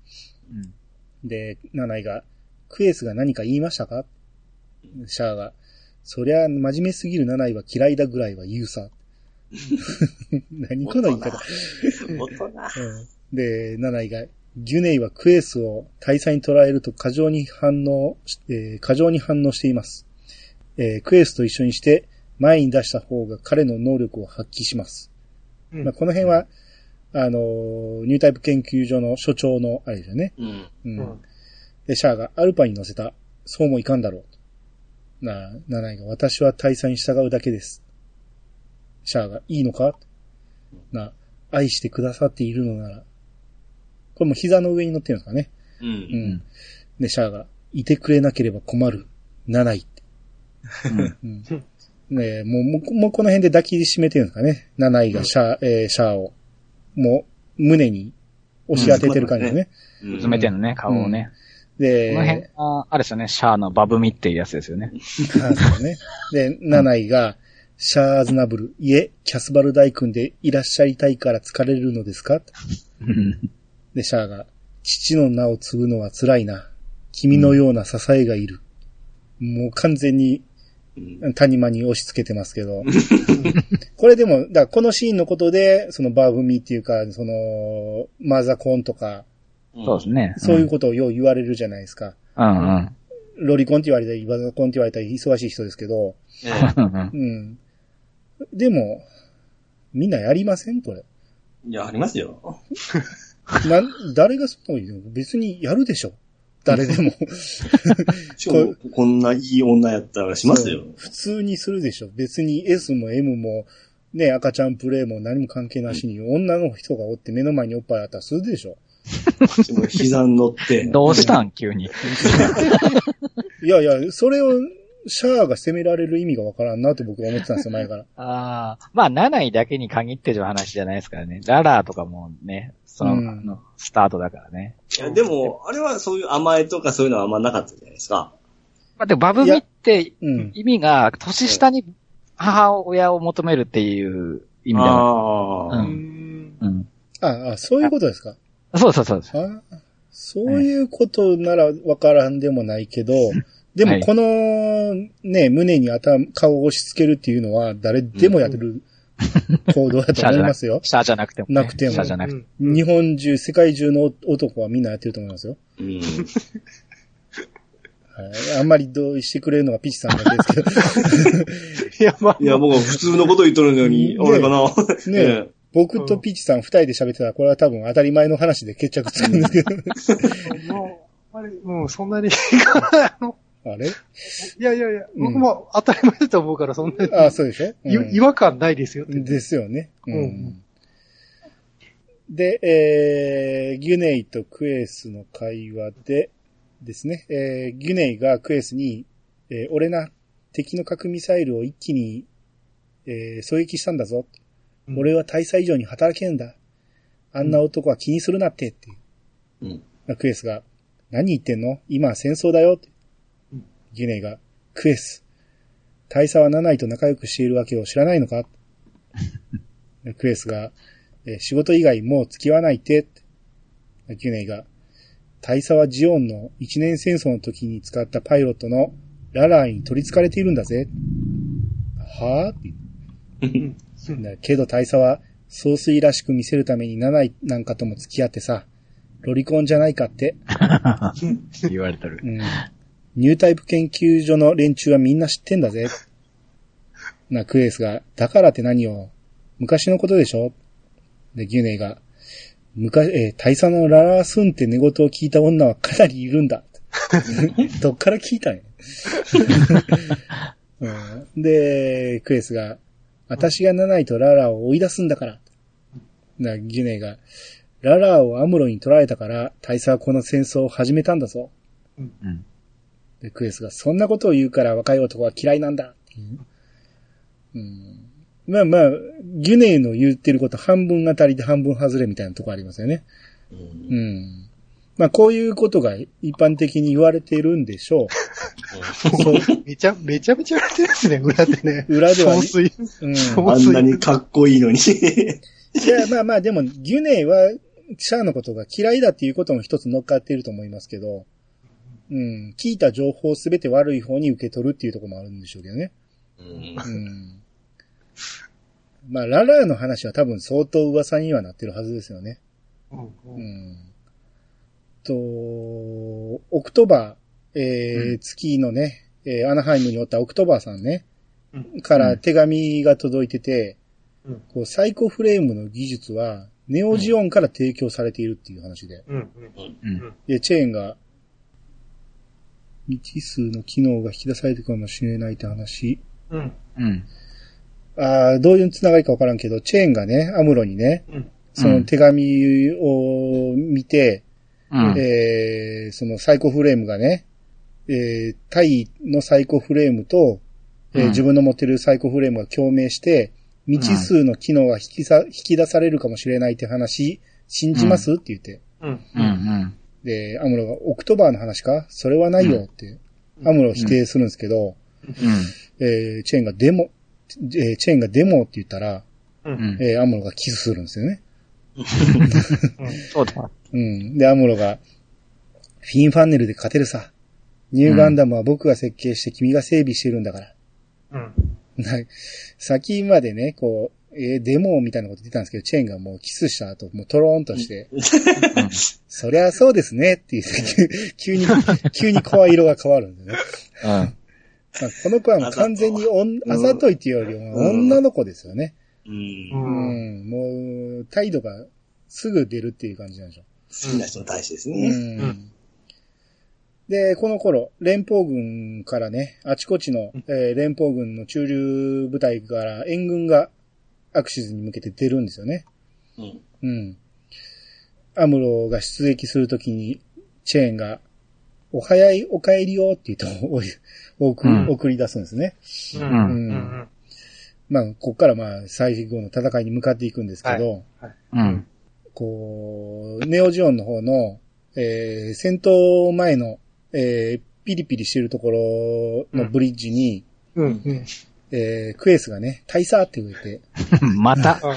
うん。で、ナナイが、クエスが何か言いましたかシャアが、そりゃ真面目すぎるナナイは嫌いだぐらいは言うさ。何この言い方。大人。うんで、ナナイが、ギュネイはクエスを大佐に捉えると過剰に反応し、えー過剰に反応しています。えークエスと一緒にして前に出した方が彼の能力を発揮します。うんまあ、この辺は、あのーニュータイプ研究所の所長のあれですよね。うん。うんうんで、シャアがアルパに乗せた。そうもいかんだろう。なあ、ナナイが私は大佐に従うだけです。シャアがいいのか？なあ、愛してくださっているのなら。これも膝の上に乗ってるんですかね。う。うんん。で、シャアが、いてくれなければ困る。ナナイって。うん。ねえもう、もう、もうこの辺で抱きしめてるんですかね。ナナイがシャア、えーシャアを、もう、胸に押し当ててる感じですね。うん。詰めてんのね、顔をね。で、この辺は、あれですよね、シャアのバブミっていうやつですよね。あそうね。で、ナナイが、シャアーズナブル、いえ、キャスバル大君でいらっしゃいたいから疲れるのですか？で、シャアが、父の名を継ぐのは辛いな。君のような支えがいる。もう完全にうん谷間に押し付けてますけど。これでも、だこのシーンのことで、そのバーブミっていうか、その、マザコンとか、そうですね。そういうことをよう言われるじゃないですか。うんうん。ロリコンって言われたり、バザコンって言われたり、忙しい人ですけど、ええうんうんうん。でも、みんなやりませんこれ。いや、ありますよ。な、誰がそんなこと言うの？別にやるでしょ。誰でも。しかも、こんないい女やったらしますよ。普通にするでしょ。別に S も M も、ね、赤ちゃんプレイも何も関係なしに、女の人がおって目の前におっぱいあったらするでしょ。膝に乗って。どうしたん急に。いやいや、それを、シャアが責められる意味がわからんなと僕は思ってたんですよ、前から。ああ。まあ、7位だけに限ってる話じゃないですからね。ララーとかもね、その、うんのスタートだからね。いや、でも、あれはそういう甘えとかそういうのはあんまなかったじゃないですか。まあ、でもバブミってうん。意味が、年下に母親を求めるっていう意味だかああ。ん。うん。ああ、そういうことですか？そうそうそうそう。いうことならわからんでもないけど、ではいもこのね、胸に頭、顔を押し付けるっていうのは誰でもやってる行動だと思いますよ。下じゃなくても、ね。なくても下じゃなくても。うん日本中、世界中の男はみんなやってると思いますよ。うん。はい、あんまり同意してくれるのがピチさんだけですけど。いや、まあ、いや、僕は普通のこと言っとるのに、ね俺かな。ねえ僕とピチさん二人で喋ってたら、これは多分当たり前の話で決着つくんですけど。もう、あれ、うん、そんなに、あの、あれ？いやいやいや、うん。僕も当たり前だと思うから、そんなに、あそうでしょ、うん。い違和感ないですよって。ですよね。うん。うん。で、えー、ギュネイとクエスの会話でですね、えー、ギュネイがクエスに、えー俺な、敵の核ミサイルを一気に、えー狙撃したんだぞ。うん俺は大佐以上に働けんだ。あんな男は気にするなって、って。うん。クエスが、何言ってんの？今は戦争だよってうん。ギュネイが、クエス、大佐はナナイと仲良くしているわけを知らないのか？クエスが、えー仕事以外もう付き合わないってって。ギュネイが、大佐はジオンの一年戦争の時に使ったパイロットのララーに取り憑かれているんだぜ。はぁ？って うんだけど大佐は、総帥らしく見せるためにナナイなんかとも付き合ってさ、ロリコンじゃないかって。言われてる。うん。ニュータイプ研究所の連中はみんな知ってんだぜ。な、クエースが、だからって何よ。昔のことでしょで、ギュネイが、昔、えー大佐のララスンって寝言を聞いた女はかなりいるんだ。どっから聞いたんや、うん、で、クエースが、私が7位とララを追い出すんだから。な、ギュネイが、ララをアムロに取られたから、大佐はこの戦争を始めたんだぞ。うん。で、クエスが、そんなことを言うから若い男は嫌いなんだ。うん。まあまあ、ギュネイの言ってること半分当たりで半分外れみたいなとこありますよね。うんうん。まあこういうことが一般的に言われてるんでしょそう めちゃ、めちゃめちゃ言われてるんですね、裏でね。う。裏では、総水。うん。そうあんなにかっこいいのに。いや、まあまあ、でも、ギュネイは、シャアのことが嫌いだっていうことも一つ乗っかっていると思いますけど、うん。聞いた情報すべて悪い方に受け取るっていうところもあるんでしょうけどね。うんうん。まあ、ララーの話は多分相当噂にはなってるはずですよね。うんううんん。と、オクトバー、えーうん。月のね、えーアナハイムにおったオクトバーさんね、うん。から手紙が届いてて、うん。こうサイコフレームの技術は、ネオジオンから提供されているっていう話で。うん。で、チェーンが、未知数の機能が引き出されてるかもしれないって話。うん。うん。ああ、どういうつながりかわからんけど、チェーンがね、アムロにね、うん。その手紙を見て、うん。えーそのサイコフレームがね、えー、タイのサイコフレームと、えーうん自分の持ってるサイコフレームが共鳴して、未知数の機能が引きさ、引き出されるかもしれないって話、信じます、って言って。うんうん。うん。で、アムロが、オクトバーの話か？それはないよって、アムロを否定するんですけど、えーチェーンがデモ、えーチェーンがデモって言ったら、ううんん。えーアムロがキスするんですよね。そうだ。うん。で、アムロが、フィンファンネルで勝てるさ。ニューガンダムは僕が設計して君が整備してるんだから。うんな先までね、こう、えーデモみたいなこと言ってたんですけど、チェーンがもうキスした後、もうトローンとして、そりゃそうですねって言って、急に、急に声色が変わるんでね。うん。まあこの子はもう完全におんあざといっていうよりもうん女の子ですよね。うんううんん。もう、態度がすぐ出るっていう感じなんでしょ好きな人に対してですう。ね。ん。で、この頃、連邦軍からね、あちこちの、えー連邦軍の駐留部隊から援軍がアクシズに向けて出るんですよね。うんうん。アムロが出撃するときに、チェーンが、お早いお帰りよって言って送うん送り出すんですね。うんううんんまあ、こっからまあ、最後の戦いに向かっていくんですけど、うん。こう、ネオジオンの方の、えー戦闘前の、えーピリピリしてるところのブリッジに、うん。うんえークエースがね、大佐って言って、また。あ、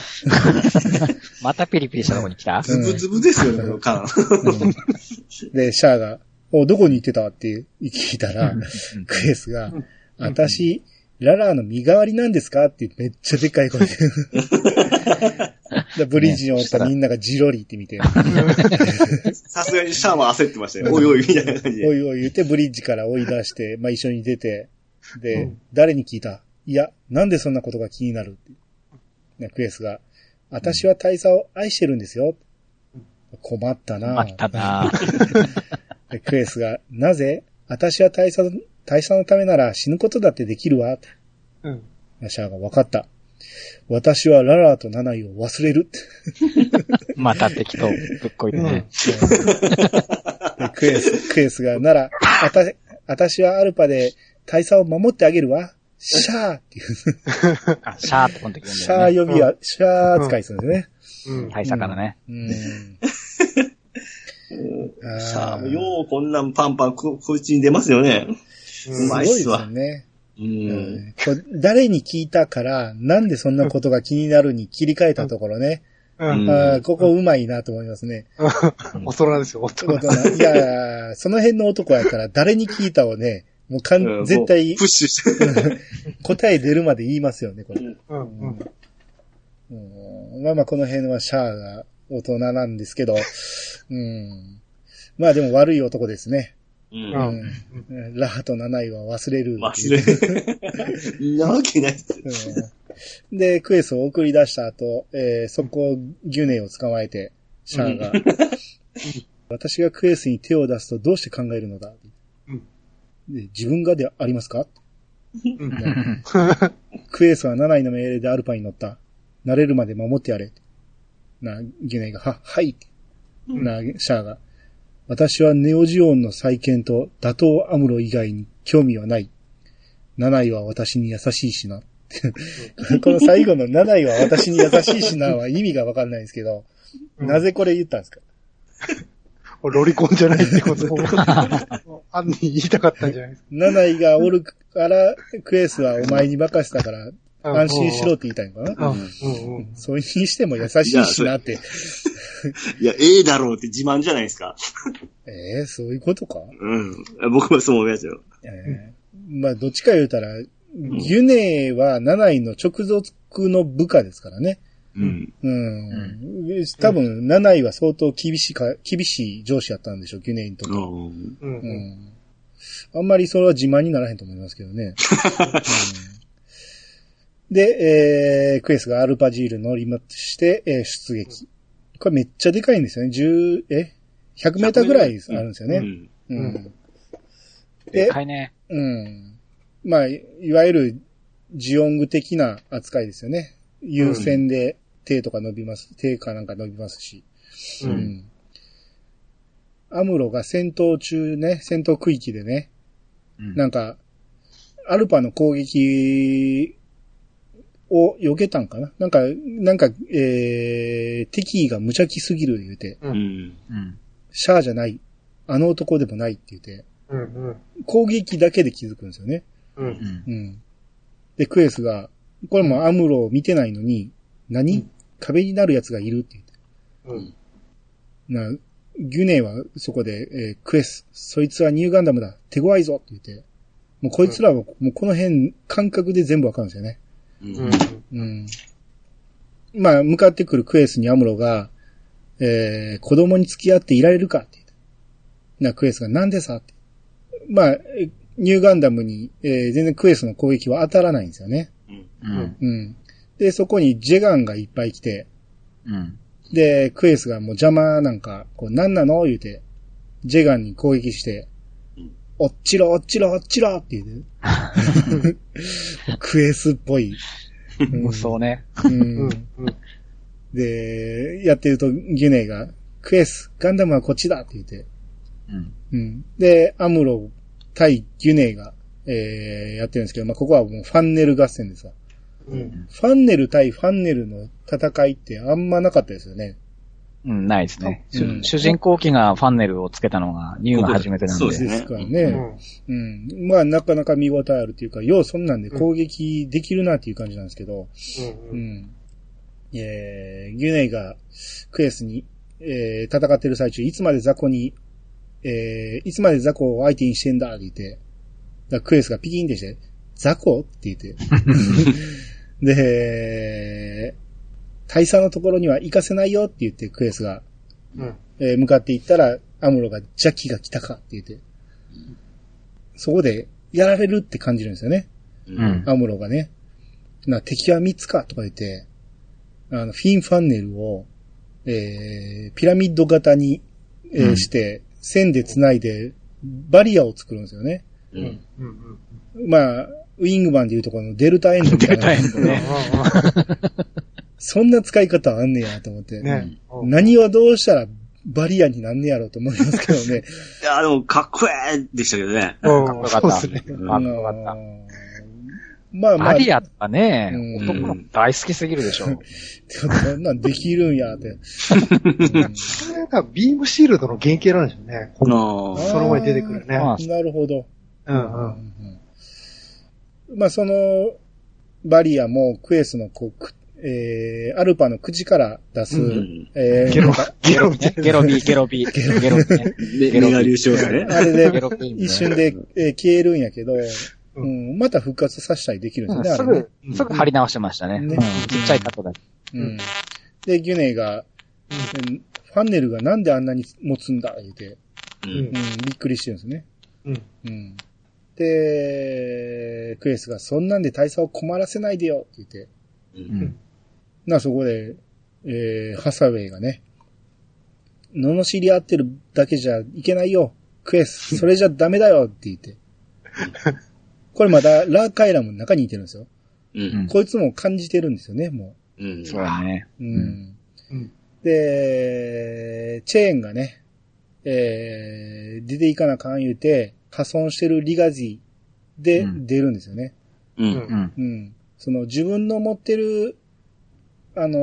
またピリピリしたとこに来た？ズブズブですよね、この缶。うん。で、シャアが、お、どこに行ってたって聞いたら、クエースが、私、ララーの身代わりなんですかってめっちゃでかい声で。でブリッジにおったみんながジロリって見て、さすがにシャアも焦ってましたよ。おいおい、みたいな感じで。おいおい言ってブリッジから追い出して、まあ一緒に出て、で、うん誰に聞いた？いや、なんでそんなことが気になるって。ね、クエスが、私は大佐を愛してるんですよ。困ったなあったなでクエスが、なぜ？私は大佐、大佐のためなら死ぬことだってできるわ。うんシャアが分かった。私はララーとナナイを忘れる。また適当ぶっこいてね。でクエス、クエスが、なら、あた、私はアルパで大佐を守ってあげるわ。シャーっていう、あ、シャーってこの時言うんシだよね。ャー呼びは、シャー扱いするんですね。うん大佐からね。うん。あーシャアもようこんなんパンパンこ、こいつに出ますよね。すうまごいですいっすわよね。う。うん誰に聞いたから、なんでそんなことが気になるに切り替えたところね。うんあーここうまいなと思いますね。大人ですよ、大人。大人いや、その辺の男やから誰に聞いたをね、もうかん、うん絶対プッシュして。答え出るまで言いますよね、これ。うんまあまあこの辺はシャアが大人なんですけど、うん。まあでも悪い男ですね。う。うんうん。ラハとナナイは忘れる。忘れる。なわけないっす。うんで、クエスを送り出した後、えー、そこ、ギュネを捕まえて、シャアが、私がクエスに手を出すとどうして考えるのだ、うんで自分がでありますか？うん クエスはナナイの命令でアルパに乗った。慣れるまで守ってやれ。な、ギュネが、は、はい。な、シャアが。私はネオジオンの再建と打倒アムロ以外に興味はない。ナナイは私に優しいしな。この最後のナナイは私に優しいしなは意味がわかんないんですけど、うんなぜこれ言ったんですか？ロリコンじゃないってことを、案に言いたかったんじゃないですナナイがおるから、クエスはお前に任せたから、か。安心しろって言いたいのかなうん。それにしても優しいしなって。いや、ええだろうって自慢じゃないですか。えー、そういうことか？うん。僕もそう思いますよ。えーまあ、どっちか言うたら、ギュネはナナイの直属の部下ですからね。うん。うん。多分、ナナイは相当厳しいか、厳しい上司やったんでしょう、ギュネにとって。うんう。ん。あんまりそれは自慢にならへんと思いますけどね。うん、で、えー、クエスがアルパジール乗りまして、えー出撃。これめっちゃでかいんですよね。10、え ?100 メーターぐらいあるんですよね。うん。うん。うんで、かいね。うん。まあ、いいわゆるジオング的な扱いですよね。優先で手とか伸びます。手かなんか伸びますし。う。うんん。アムロが戦闘中ね、戦闘区域でね、うんなんか、アルパの攻撃を避けたんかな？なんか、なんか、えー、敵意が無邪気すぎる言うて、うん。うん。シャアじゃない、あの男でもないって言って、うんうん。攻撃だけで気づくんですよね。う。うんん。うん。で、クエスが、これもアムロを見てないのに、何、うん壁になる奴がいるって言って。うん。な、ギュネはそこで、えークエス、そいつはニューガンダムだ、手強いぞって言って、もうこいつらはもうこの辺感覚で全部わかるんですよね。う。うんん。うん。まあ、向かってくるクエスにアムロが、えー、子供に付き合っていられるかって言って。な、クエスがなんでさって。まあ、えニューガンダムに、えー全然クエスの攻撃は当たらないんですよね。うん。うん。で、そこにジェガンがいっぱい来て、うん。で、クエスがもう邪魔なんか、こう、なんなの言うて、ジェガンに攻撃してうん、おっちろおっちろおっちろって言う。クエスっぽい。そうね。ううんん。で、やってると、ギュネが、クエス、ガンダムはこっちだって言って。うん。うん。で、アムロ対ギュネが、えー、やってるんですけど、まあ、ここはもうファンネル合戦ですわ。うん。ファンネル対ファンネルの戦いってあんまなかったですよね。うん、ないですね。主うん主人公機がファンネルをつけたのが、ニューが初めてなんで。そうですねですからうね。ん。うん。まあ、なかなか見応えあるというか、ようそんなんで攻撃できるなっていう感じなんですけど、う。うんん。えー、ギュネイがクエスに、えー、戦ってる最中、いつまで雑魚に、えー、いつまで雑魚を相手にしてんだって言って、だクエスがピキンってして、雑魚？って言って。で、大佐のところには行かせないよって言ってクエスが、うん。えー向かっていったら、アムロが邪気が来たかって言って、そこでやられるって感じるんですよね。うん。アムロがね。な、敵は3つかとか言って、あの、フィンファンネルを、えー、ピラミッド型に、えーうんして、線で繋いで、バリアを作るんですよね。う。うんん。うん。まあ、ウィングマンでいうとこのデルタエンドみたいな。デルタエンドね。そんな使い方あんねやと思って。ね。何をどうしたらバリアになんねやろうと思いますけどね。いや、でも、かっこええでしたけどね。うん。かっこよかったそうですね。あよかった。うんまあまあ。バリアとかね、うん男の子大好きすぎるでしょ。こ んなんできるんやって。それがビームシールドの原型なんですよね。あその前に出てくるねなるほど。うんうん。うんまあ、その、バリアもクエスのこう、くえー、アルパの口から出す、うんえー、ゲロゲロゲロビー、ゲロビー、ゲロビーね。で、メガ粒子がね。あれでゲロビーね一瞬で、えー消えるんやけど、ううん、また復活させたりできるんですね、うんすあれねぐ、すぐ貼り直してましたね。ねうんちっちゃいカットだけ。うん。で、ギュネが、うんフファンネルがなんであんなに持つんだ、言うて、う。うんうん、びっくりしてるんですね。うん。うん。で、クエスがそんなんで大佐を困らせないでよって言って。な、そこで、えー、ハサウェイがね、罵り合ってるだけじゃいけないよ。クエス、それじゃダメだよって言って。これまだラーカイラムの中にいてるんですよ。うん。こいつも感じてるんですよね、もうん。そうだね。う。うん。うんで、チェーンがね、えー、出ていかなあかん言うて、破損してるリガジーでうん出るんですよね。う。うんん。うん。うん。その自分の持ってる、あの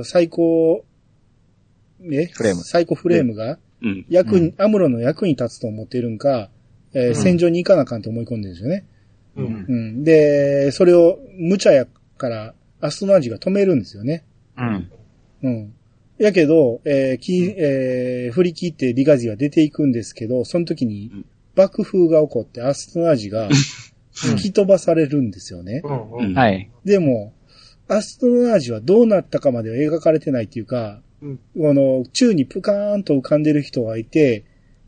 ー最高、え？フレーム最高フレームが？うん。役に、アムロの役に立つと思ってるんか、えーうん戦場に行かなあかんと思い込んでるんですよね。う。うんんうん。で、それを無茶やから、アストナージが止めるんですよね。うん。うん。やけど、えーきえー振り切ってリガジが出ていくんですけど、その時にうん爆風が起こってアストナージが吹き飛ばされるんですよね。うん。うんはい。でも、アストナージはどうなったかまでは描かれてないっていうか、うんこの、宙にプカーンと浮かんでる人がいて、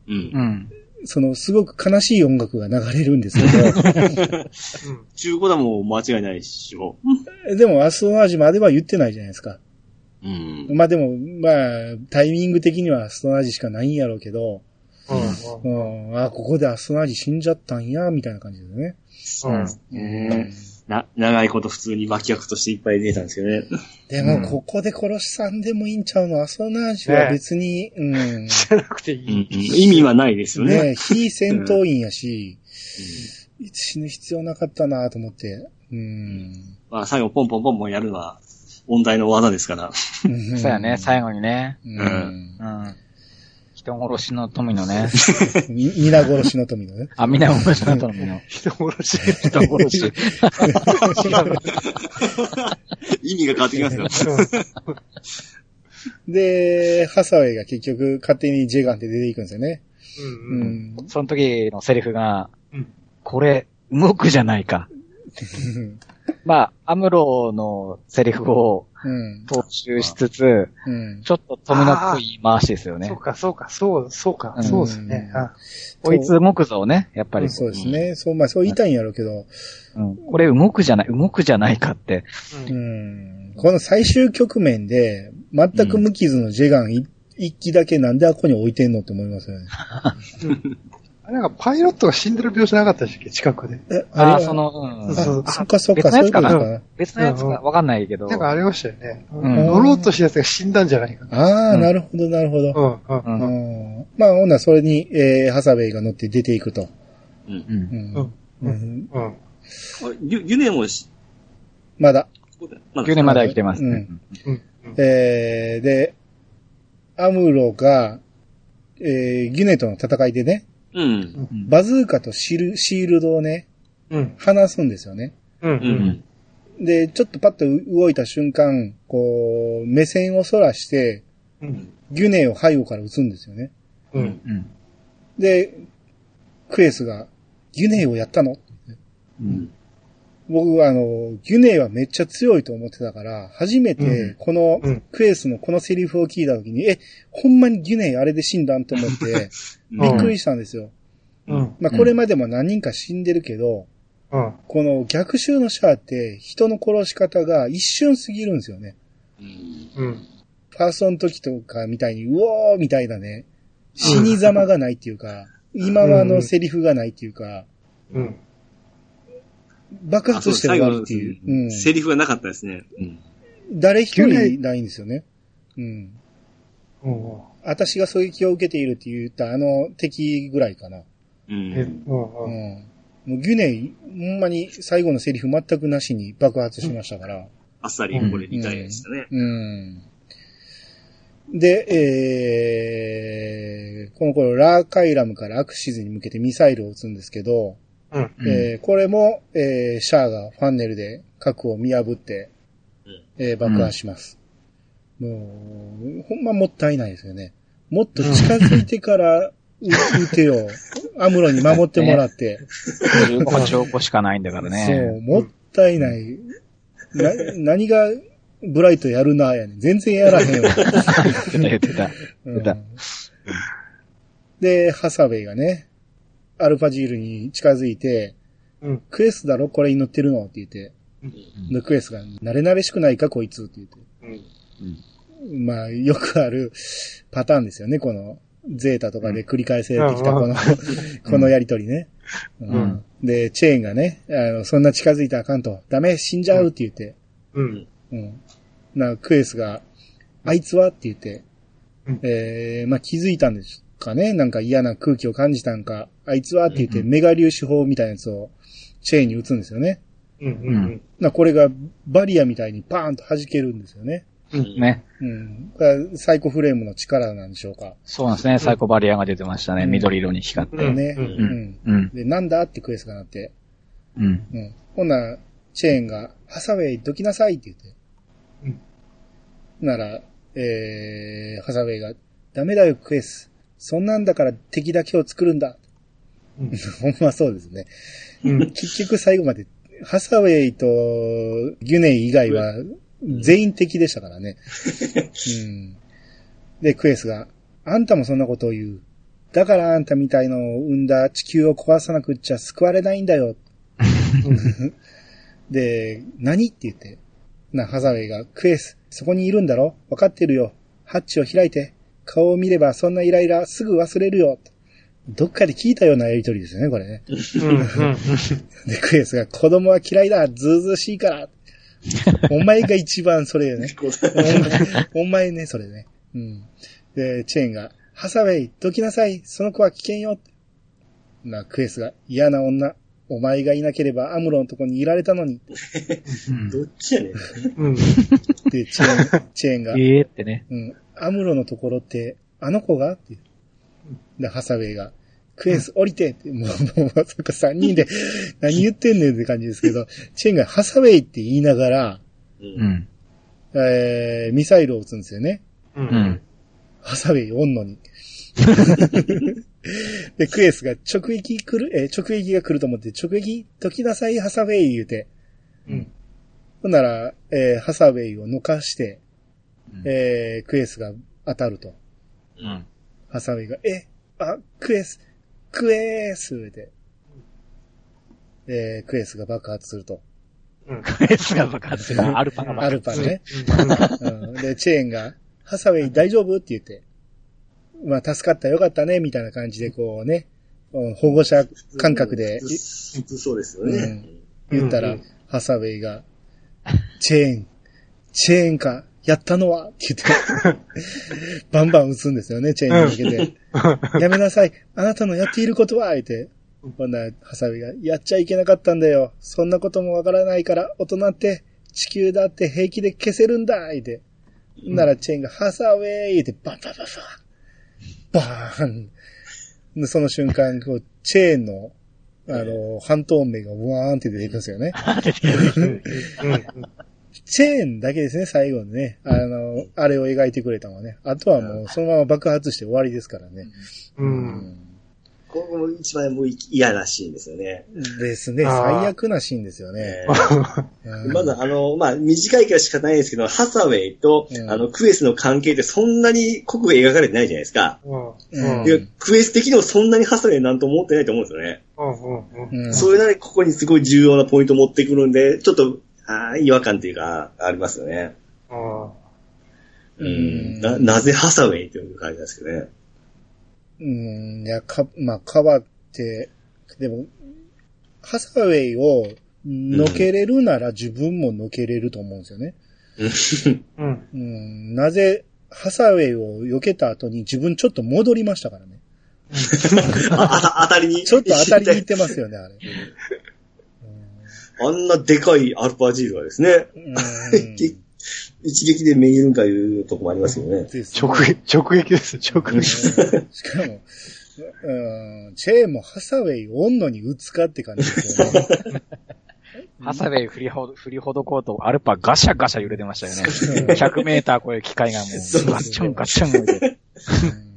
うんう。ん。その、すごく悲しい音楽が流れるんですけ 中古だもん間違いないっしょ。ど、でもアストナージまでは言ってないじゃないですか。うん。まあでも、まあ、タイミング的にはアストナージしかないんやろうけど、う。うんん、あ、ここでアストナージ死んじゃったんや、みたいな感じですね。うん。ねな、長いこと普通に脇役としていっぱい出たんですけどね。でも、うんここで殺しさんでもいいんちゃうの？アストナージは別に、うん。じゃなくていうんうんい。意味はないですよね。ね非戦闘員やし、死ぬ必要なかったなと思って。うん。まあ最後ポンポンポンポンやるのは問題の技ですから。そうやね、最後にね。うん。うん。人殺しの富のね。み皆殺しの富のね。あ、みんな殺しの富の。人殺し。人殺し。意味が変わってきますよ。で、ハサウェイが結局勝手にジェガンって出ていくんですよね。う。うんん。その時のセリフがうん、これ、動くじゃないか。まあ、アムロのセリフをうん。踏襲しつつ、うん。ちょっと富のっぽい回しですよねそう。か、そうか、そう、そうかう、んそうですね。あこいつ動くぞね、やっぱり。そうですね。そう、まあそう言いたいんやろうけど、うん。これ動くじゃない、動くじゃないかって。ううんん。この最終局面で、全く無傷のジェガンい一機だけなんであここに置いてんのって思いますよね。なんかパイロットが死んでる描写なかったでしたっけ？近くで。え、ああ、あれその、うん。そうあ、そっかそっ別か、そういうのやつかな？ことかな。別のやつかわかんないけど。なんかありましたよね。ん乗ろうとしたやつが死んだんじゃないかな。ああ、うんなるほど、なるほど。うん、うん。うん。うんまあ、ほんならそれに、えー、ハサウェイが乗って出ていくと。うん。うんう。うんん。ううんん。うん。あゆ、ゆねもし、まだ。ここでまだ9年までは来てますね。うんうん。えー、で、アムロが、えー、ギュネとの戦いでね、バズーカとシルシールドをね、うん。離すんですよね。う。うんん。で、ちょっとパッと動いた瞬間、こう、目線を反らして、うん。ギュネを背後から撃つんですよね。うん。うん。で、クエスが、ギュネをやったのうん。僕はあの、ギュネはめっちゃ強いと思ってたから、初めてこのうんクエスのこのセリフを聞いた時に、え、ほんまにギュネあれで死んだんと思って、びっくりしたんですよ。うん。まあこれまでも何人か死んでるけど、うん。この逆襲のシャアって人の殺し方が一瞬すぎるんですよね。うん。うん。ファーストの時とかみたいに、うおーみたいなね、死に様がないっていうか、今はのセリフがないっていうか、うん。爆発して終わるっていう。うん。セリフがなかったですね。うん。誰一人ないんですよね。うん。うん。私が狙撃を受けているって言ったあの敵ぐらいかな。うえ、ん。うん。ううん。ん。もうギュネイ、ほんまに最後のセリフ全くなしに爆発しましたから。あっさりこれリタイアでしたね。うん。で、えー、この頃ラーカイラムからアクシズに向けてミサイルを撃つんですけど、うん。えーこれも、えーシャアがファンネルで核を見破って、えー爆破します。もう、ほんまもったいないですよね。もっと近づいてから撃撃てよ。アムロに守ってもらって。15個証拠しかないんだからそう、ね。もったいない。な、何がブライトやるな、やねん。全然やらへんよ。言ってた言ってた。うんだで、ハサウェイがね、アルファジールに近づいて、うん。クエスだろ？これに乗ってるの？って言って。で、クエスが、慣れ慣れしくないかこいつって言って。うん。まあ、よくあるパターンですよね、この、ゼータとかで繰り返せてきたこの、このやりとりね。うん。で、チェーンがね、あの、そんな近づいたらあかんと、ダメ、死んじゃうって言って、うん。うん。な、クエスが、あいつは？って言って、うん。えー、まあ気づいたんですかねなんか嫌な空気を感じたんか、あいつはって言って、メガ粒子砲みたいなやつを、チェーンに撃つんですよね。うん。うん。な、これがバリアみたいにパーンと弾けるんですよね。ね。うん。だからサイコフレームの力なんでしょうか。そうなんですね。サイコバリアが出てましたね。うん緑色に光って。ね。ううんん。うん。で、なんだってクエスがなって。うん。うん。ほんなら、チェーンが、ハサウェイどきなさいって言って。うん。なら、えー、ハサウェイが、ダメだよ、クエス。そんなんだから敵だけを作るんだ。うんほんまそうですね。うん。結局最後まで、ハサウェイとギュネイ以外は全員敵でしたからね。うん、で、クエスが、あんたもそんなことを言う。だからあんたみたいのを生んだ地球を壊さなくっちゃ救われないんだよ。で、何って言って。な、ハサウェイが、クエス、そこにいるんだろ？わかってるよ。ハッチを開いて。顔を見ればそんなイライラすぐ忘れるよ。どっかで聞いたようなやりとりですよね、これね。で、クエスが子供は嫌いだずうずうしいからお前が一番それよね。お前お前ね、それね。うん。で、チェーンが、ハサウェイ、どきなさいその子は危険よな、クエスが、嫌な女。お前がいなければアムロのとこにいられたのに。どっちやねん。うん。で、チェーン、チェーンが、ええってね。うん、アムロのところって、あの子が？って。で、ハサウェイが、クエス降りてって、もう、もう、まさか3人で、何言ってんねんって感じですけど、チェーンがハサウェイって言いながら、う。うんん。えー、ミサイルを撃つんですよね。う。うんん。ハサウェイおんのに。で、クエスが直撃来る、えー直撃が来ると思って、直撃解きなさい、ハサウェイ言うて。うん。ほんなら、えーハサウェイを抜かして、うんえークエスが当たると。うん。ハサウェイが、え、あ、クエス、クエス言うて。えークエスが爆発すると。うん。クエスが爆発する。アルパが爆ア発ルパね。うん、で、チェーンが、ハサウェイ大丈夫？って言って。まあ、助かったよかったね、みたいな感じでこうね、うん保護者感覚で普通そうですよね。言ったら、うんハサウェイが、チェーン、チェーンか、やったのはって言って、バンバン撃つんですよね、チェーンに向けて。やめなさい、あなたのやっていることは言って、ほんなら、ハサウェイが、やっちゃいけなかったんだよ。そんなこともわからないから、大人って、地球だって平気で消せるんだ言って。なら、チェーンが、ハサウェイ言って、バンバンバンバンバーンでその瞬間、こう、チェーンの、あの、半透明がワーンって出てくるんですよね。チェーンだけですね、最後にね。あの、あれを描いてくれたのはね。あとはもう、そのまま爆発して終わりですからね。うん。ここも一番もう嫌なシーンですよね。ですね。最悪なシーンですよね。まだあの、まあ、短いから仕方ないですけど、ハサウェイと、うんあの、クエスの関係ってそんなに濃く描かれてないじゃないですか。うんでクエス的にもそんなにハサウェイなんと思ってないと思うんですよね。うんそれなりにここにすごい重要なポイントを持ってくるんで、ちょっと、あー違和感っていうか、ありますよね。うん。な、なぜハサウェイっていう感じなんですけどね。うん、いや、か、まあ、変わって、でも、ハサウェイをのけれるなら自分ものけれると思うんですよね。うん、なぜ、ハサウェイを避けた後に自分ちょっと戻りましたからね。ああ当たりに。ちょっと当たりに行ってますよね、あれ。あんなでかいアルパジールがですね、うん 一撃でめげるんかいうとこもありますよね。直撃、直撃です、直撃。しかも、うん、チェーンもハサウェイおんのに打つかって感じですよね。ハサウェイ振りほど、振りほどこうと、アルパガシャガシャ揺れてましたよね。100メーター超える機械がもそうう、ガッチョンガッチョン揺れて。うん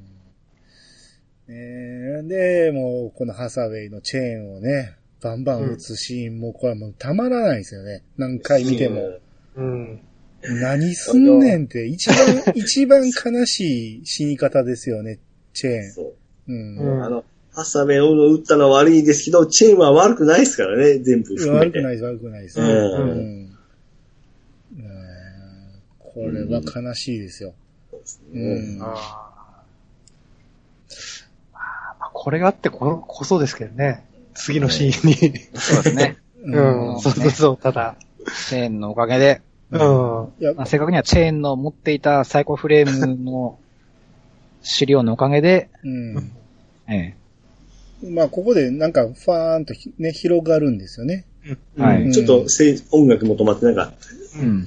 えーで、もう、このハサウェイのチェーンをね、バンバン打つシーンも、これはもうたまらないですよね。何回見ても。うん。何すんねんって、一番、一番悲しい死に方ですよね、チェーン。そう。うん。うんあの、ハサベを打ったのは悪いですけど、チェーンは悪くないですからね、全部含めて。悪くないです、悪くないです。うんうんうんこれは悲しいですよ。うん。あーまあこれがあってここそですけどね。次のシーンに。そうですね。うん、そうそうそう、ただ。チェーンのおかげで、うん。いやまあ、正確にはチェーンの持っていたサイコフレームの資料のおかげで、うん。えまあ、ここでなんか、ファーンとひね、広がるんですよね。はいうんちょっとせ音楽も止まってなんか、え。うん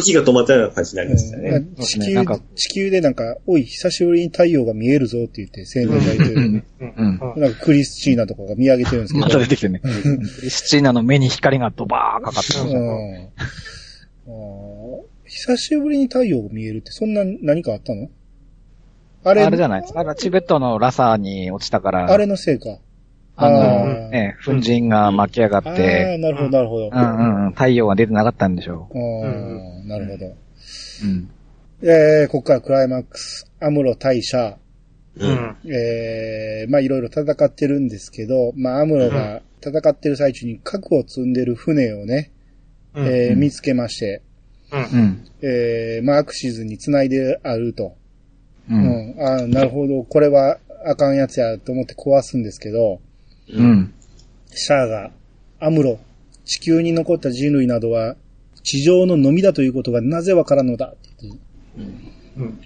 時が止まったような感じになりましたね。うん地球ねなんか、地球でなんか、おい、久しぶりに太陽が見えるぞって言って、青年が言ってる。うん。うん。なんかクリスチーナとかが見上げてるんですけど。また出てきてね。クリスチーナの目に光がドバーかかってました。うん久しぶりに太陽が見えるって、そんな何かあったの？ああれ、れじゃないですか。あれチベットのラサーに落ちたから、あれのせいか。あの、あーええ、粉塵が巻き上がっああて、ー、なるほど、なるほど。うんうんうん、太陽が出てなかったんでしょあーなるほど。う。うん。えー、ここからクライマックス、アムロ対シャう。ん。えー、まあいろいろ戦ってるんですけど、まあアムロが戦ってる最中に核を積んでる船をね、うん。えー見つけまして、う。うんん。えー、まあアクシズに繋いであると。う。うんん。ああ、なるほど、これはあかんやつやと思って壊すんですけど、うん。シャアが、アムロ、地球に残った人類などは、地上ののみだということがなぜわからんのだ？って言ってうん。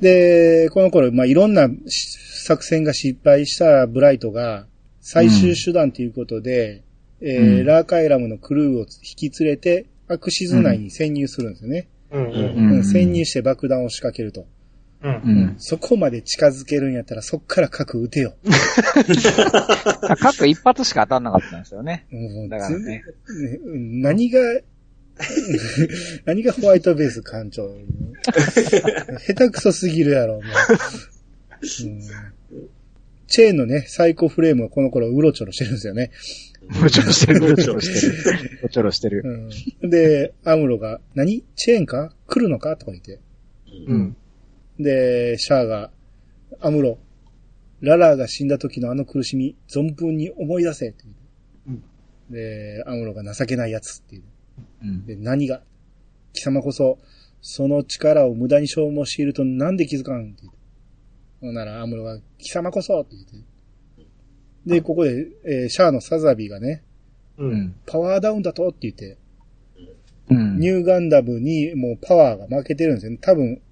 で、この頃、まあ、いろんなし作戦が失敗したブライトが、最終手段ということで、えーうんラーカイラムのクルーを引き連れて、アクシズ内に潜入するんですよね。うん。ううんん潜入して爆弾を仕掛けると。うん。うん。そこまで近づけるんやったら、そっから核撃てよ。各一発しか当たんなかったんですよね。もうだからね。何が、何がホワイトベース艦長。下手くそすぎるやろ、もううんチェーンのね、サイコフレームはこの頃うろちょろしてるんですよね。うちょろしてる、うちょろしてる。うちょろしてる。うん、で、アムロが、何？チェーンか？来るのか？とか言って。うん。で、シャアが、アムロ、ララーが死んだ時のあの苦しみ、存分に思い出せって言って。で、アムロが情けないやつって言って。うん。で、何が貴様こそ、その力を無駄に消耗しているとなんで気づかんって言って。ほんなら、アムロが、貴様こそって言って。で、ここで、えーシャアのサザビーがね、う。うんん。パワーダウンだとって言って、うん。ニューガンダムにもうパワーが負けてるんですよね。多分、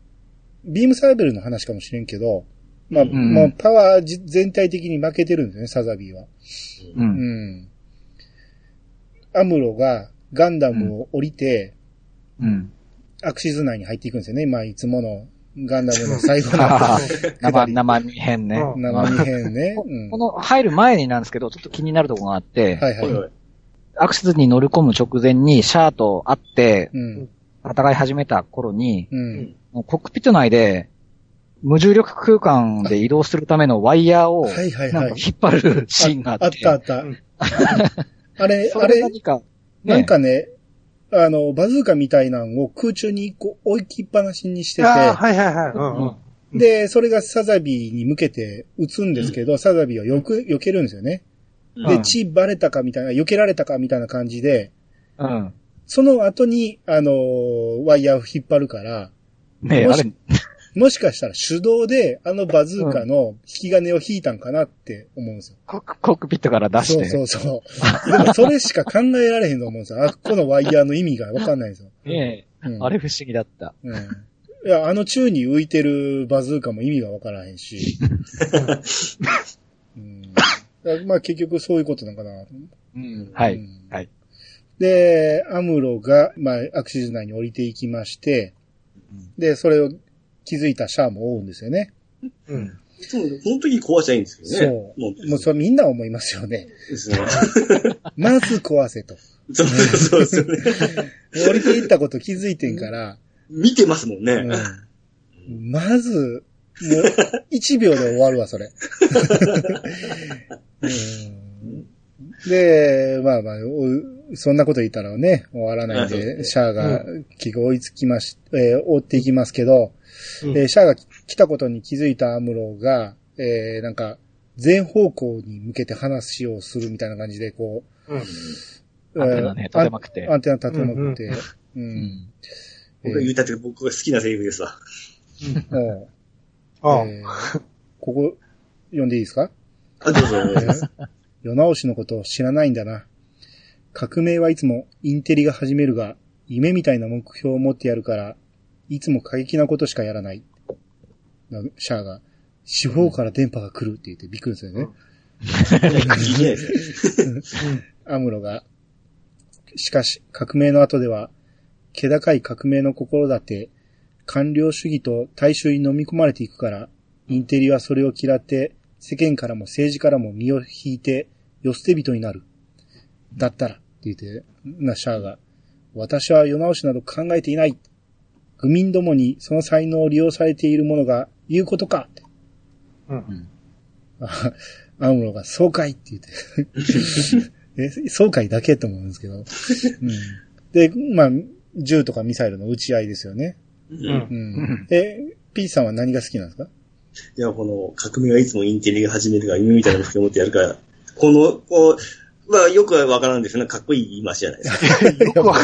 ビームサーベルの話かもしれんけど、まあ、んもうパワーじ全体的に負けてるんですよね、サザビーは。う。うんん。アムロがガンダムを降りて、うん。アクシズ内に入っていくんですよね。まあ、いつものガンダムの最後の 生、り生身編ね。うん生身編ね。うんこの入る前になんですけど、ちょっと気になるところがあって、はいはい。アクセスに乗り込む直前にシャアと会ってうん。戦い始めた頃に、うん。コックピット内で無重力空間で移動するためのワイヤーをはいはいはいなんか。引っ張るシーンがあって。あったあったうん。あれ、そあれ、れ何か、ねなんかね、あの、バズーカみたいなのを空中にこう置きっぱなしにしてて、はいはいはい。うんうん。で、それがサザビーに向けて撃つんですけど、サザビーはよく、避けるんですよね。で、うん血バレたかみたいな、避けられたかみたいな感じで、うん。その後に、あのーワイヤーを引っ張るから、ねえ、もしあれ、もしかしたら手動であのバズーカの引き金を引いたんかなって思うんですよ。コックピットから出して。そうそうそう。でもそれしか考えられへんと思うんですよ。あこのワイヤーの意味がわかんないんですよ。ねえうんあれ不思議だった。うん。いや、あの宙に浮いてるバズーカも意味がわからへんし。うん、まあ結局そういうことなのかな。うん。はい。うんはい。で、アムロが、まあ、アクシズ内に降りていきまして、で、それを気づいたシャアも追うんですよね。うん。そうこの時壊しちゃいいんですけどね。そう。もう、もうそれみんな思いますよね。ですね。まず壊せと。そうそうですよね。降りていったこと気づいてんから、見てますもんね。うん、まず、もう、1秒で終わるわ、それ。うんで、まあまあ、そんなこと言ったらね、終わらないんで、シャアが気が追いつきまし、えー追っていきますけど、うんえーシャアが来たことに気づいたアムロが、えーなんか、全方向に向けて話をするみたいな感じで、こうん。う、アンテナね立てまくってアンアンテナ立てまくって、う。うんん。僕が言ったって僕が好きなセリフですわ。おうああ、えーここ、読んでいいですか？あ、どうぞ。えー世直しのことを知らないんだな。革命はいつもインテリが始めるが、夢みたいな目標を持ってやるから、いつも過激なことしかやらない。なシャアが、四方から電波が来るって言ってびっくりするね。アムロが、しかし、革命の後では、気高い革命の心だって、官僚主義と大衆に飲み込まれていくから、インテリはそれを嫌って、世間からも政治からも身を引いて、世捨て人になる。だったら、言って、な、シャアが、私は世直しなど考えていない。愚民どもにその才能を利用されている者が言うことか。うん。あ アムロが、そうかいって言って。え、そうかいだけと思うんですけど。うん、で、まあ、銃とかミサイルの撃ち合いですよね。うんうん。え、ピーチさんは何が好きなんですか？いや、この革命はいつもインテリが始めるが夢みたいな目標を持ってやるから、この、こう、まあよくはわからんですよね。かっこいい言い回しじゃないですか。よくわ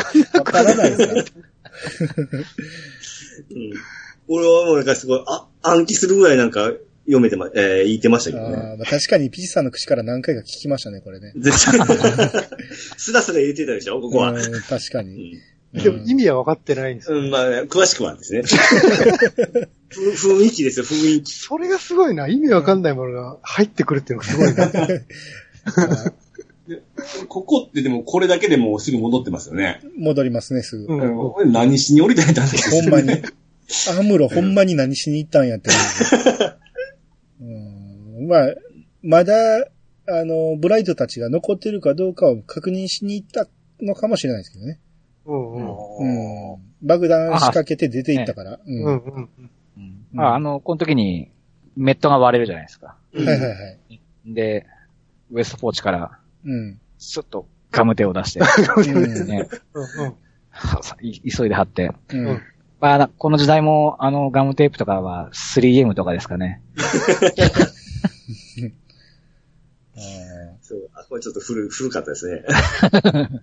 からないですかうん。俺はもうなんかすごい、あ、暗記するぐらいなんか読めてま、えー言ってましたけどね。あーまあ、確かにピーチさんの口から何回か聞きましたね、これね。絶対。スラスラ入れてたでしょここは。うん確かうに。んでも意味は分かってないんですよ。うん、まあ、詳しくはですね。ふ 雰囲気ですよ、雰囲気。それがすごいな。意味わかんないものが入ってくるっていうのがすごいな。ここってでもこれだけでもうすぐ戻ってますよね。戻りますね、すぐ。うん何しに降りたんだって。ほんまに。アムロほんまに何しに行ったんやって思う。うん、まあ、まだ、あの、ブライトたちが残ってるかどうかを確認しに行ったのかもしれないですけどね。うんうん。うん。爆弾仕掛けて出て行ったから。うん。はうんうん。うんああの、この時に、メットが割れるじゃないですか。いはいはい。で、ウエストポーチから、うん。スッとガム手を出して、急いで貼って。まあな、この時代も、あの、ガムテープとかは 3M とかですかね。あそう、あ、これちょっと古、古かったですね。ー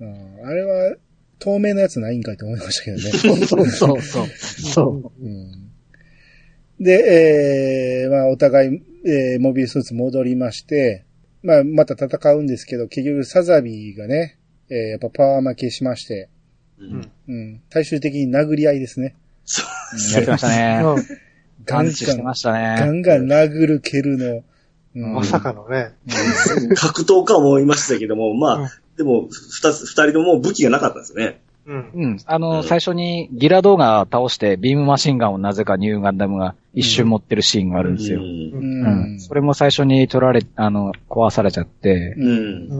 うんあれは、透明なやつないんかいと思いましたけどね。そうそうそう。そうんで、えー、まあ、お互い、えー、モビルスーツ戻りまして、まあ、また戦うんですけど、結局、サザビーがね、えー、やっぱパワー負けしまして、うん。うん、最終的に殴り合いですね。う。やってましたね。うんガンガンチしてましたガね。ンガン殴る蹴るの。うんまさかのね。格闘家もいましたけども、まあ、うんでも、二つ、二人とも武器がなかったんですね。うん。うん。あの、うん最初にギラ動画倒して、ビームマシンガンをなぜかニューガンダムが一瞬持ってるシーンがあるんですよ。う。うんうんん。それも最初に取られ、あの、壊されちゃって、う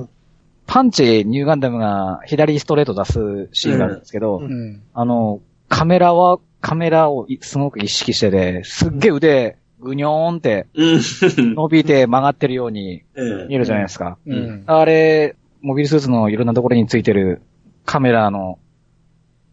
ん。パンチ、ニューガンダムが左ストレート出すシーンがあるんですけど、うんうん。あの、カメラは、カメラをいすごく意識してて、すっげえ腕、ぐにょーんってうん。伸びて曲がってるようにうん見えるじゃないですか。うん。あれ、モビルスーツのいろんなところについてるカメラの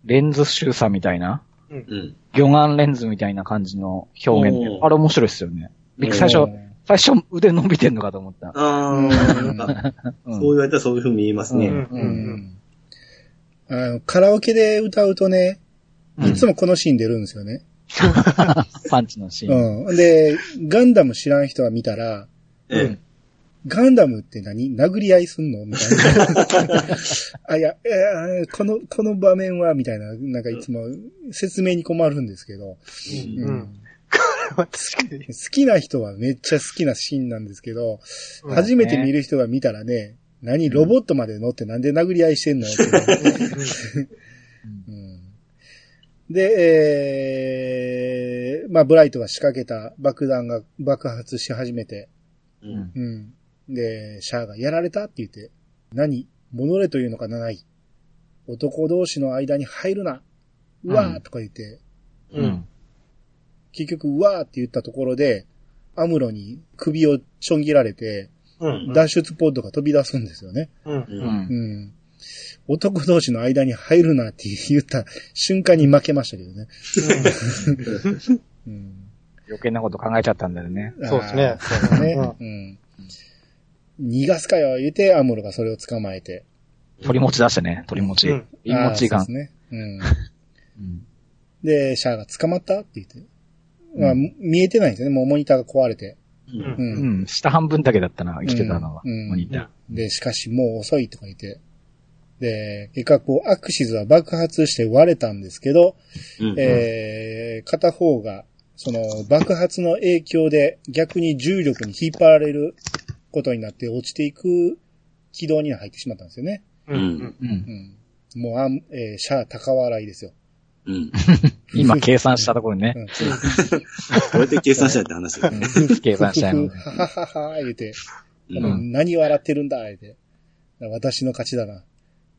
レンズ周差みたいな、うん。魚眼レンズみたいな感じの表現っておーあれ面白いですよね。びっくり最初、最初腕伸びてんのかと思った。ああ、なんか、うんそう言われたらそういう風に見えますね。うんうん。あの、カラオケで歌うとね、いつもこのシーン出るんですよね。パンチのシーン。うん。で、ガンダム知らん人が見たら、ええ。ガンダムって何？殴り合いすんの？みたいな。あ、いや、えーこの、この場面は、みたいな、なんかいつも説明に困るんですけど、うん。ううんん。確かに。好きな人はめっちゃ好きなシーンなんですけど、うん初めて見る人が見たらね、何ロボットまで乗ってなんで殴り合いしてんの？って、うんで、えー、まあ、ブライトが仕掛けた爆弾が爆発し始めて、うん。うん。で、シャアがやられたって言って、何戻れというのかなない。男同士の間に入るな。うわーとか言って、うん。うん。結局うわーって言ったところで、アムロに首をちょん切られて、うん。脱出ポッドが飛び出すんですよね。うん。う。うんん。うん。男同士の間に入るなって言った瞬間に負けましたけどね。うん余計なこと考えちゃったんだよね。そうですねそうですね。うん。逃がすかよ、言うて、アムロがそれを捕まえて。鳥持ち出してね、鳥持ち。うんいい持ちがあーそう。ですね。うん。うんで、シャアが捕まったって言って。まあ、見えてないんですよね。もうモニターが壊れて。うんう。うんん、下半分だけだったな、生きてたのは。うんモニタで、しかしもう遅いとか言って。で、結果こう、アクシズは爆発して割れたんですけど、うんえー、片方が、その爆発の影響で逆に重力に引っ張られることになって落ちていく軌道に入ってしまったんですよね。うん。うん。ー。うんうん。もうあん、えー、シャア高笑いですよ。うん。今計算したところにねう、ん。こうやって計算したって話だよね。計算したいの。はははは、言うて、うんあの何笑ってるんだ、言うて。私の勝ちだな。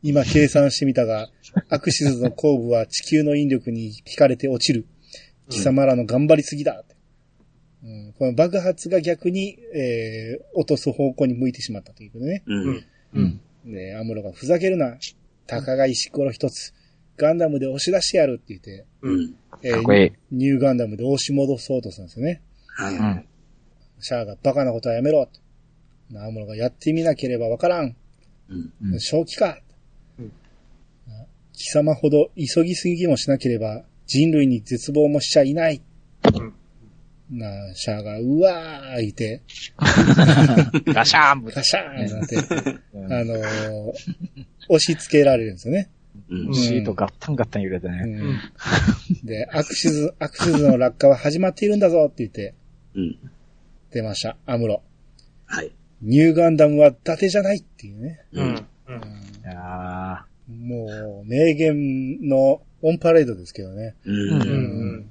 今計算してみたが、アクシズの後部は地球の引力に引かれて落ちる。貴様らの頑張りすぎだ。うん、この爆発が逆に、えー、落とす方向に向いてしまったということでね。うん。うん。で、アムロがふざけるな。たかが石ころ一つ。ガンダムで押し出してやるって言って、うん。えかっこいい。ニューガンダムで押し戻そうとするんですよね。はい。うん。シャアがバカなことはやめろ。アムロがやってみなければわからん。うん。うん正気か。うん貴様ほど急ぎすぎもしなければ人類に絶望もしちゃいない。うんなあ、シャアが、うわー言って、ガシャーンガシャーンってなって、うんあのー押し付けられるんですよね。うん。シートガッタンガッタン揺れてうね。ん、で、アクシズ、アクシズの落下は始まっているんだぞって言って、うん。出ました。アムロ。はい。ニューガンダムは伊達じゃないっていうね。うん。うん。いやもう、名言のオンパレードですけどね。う。うんうん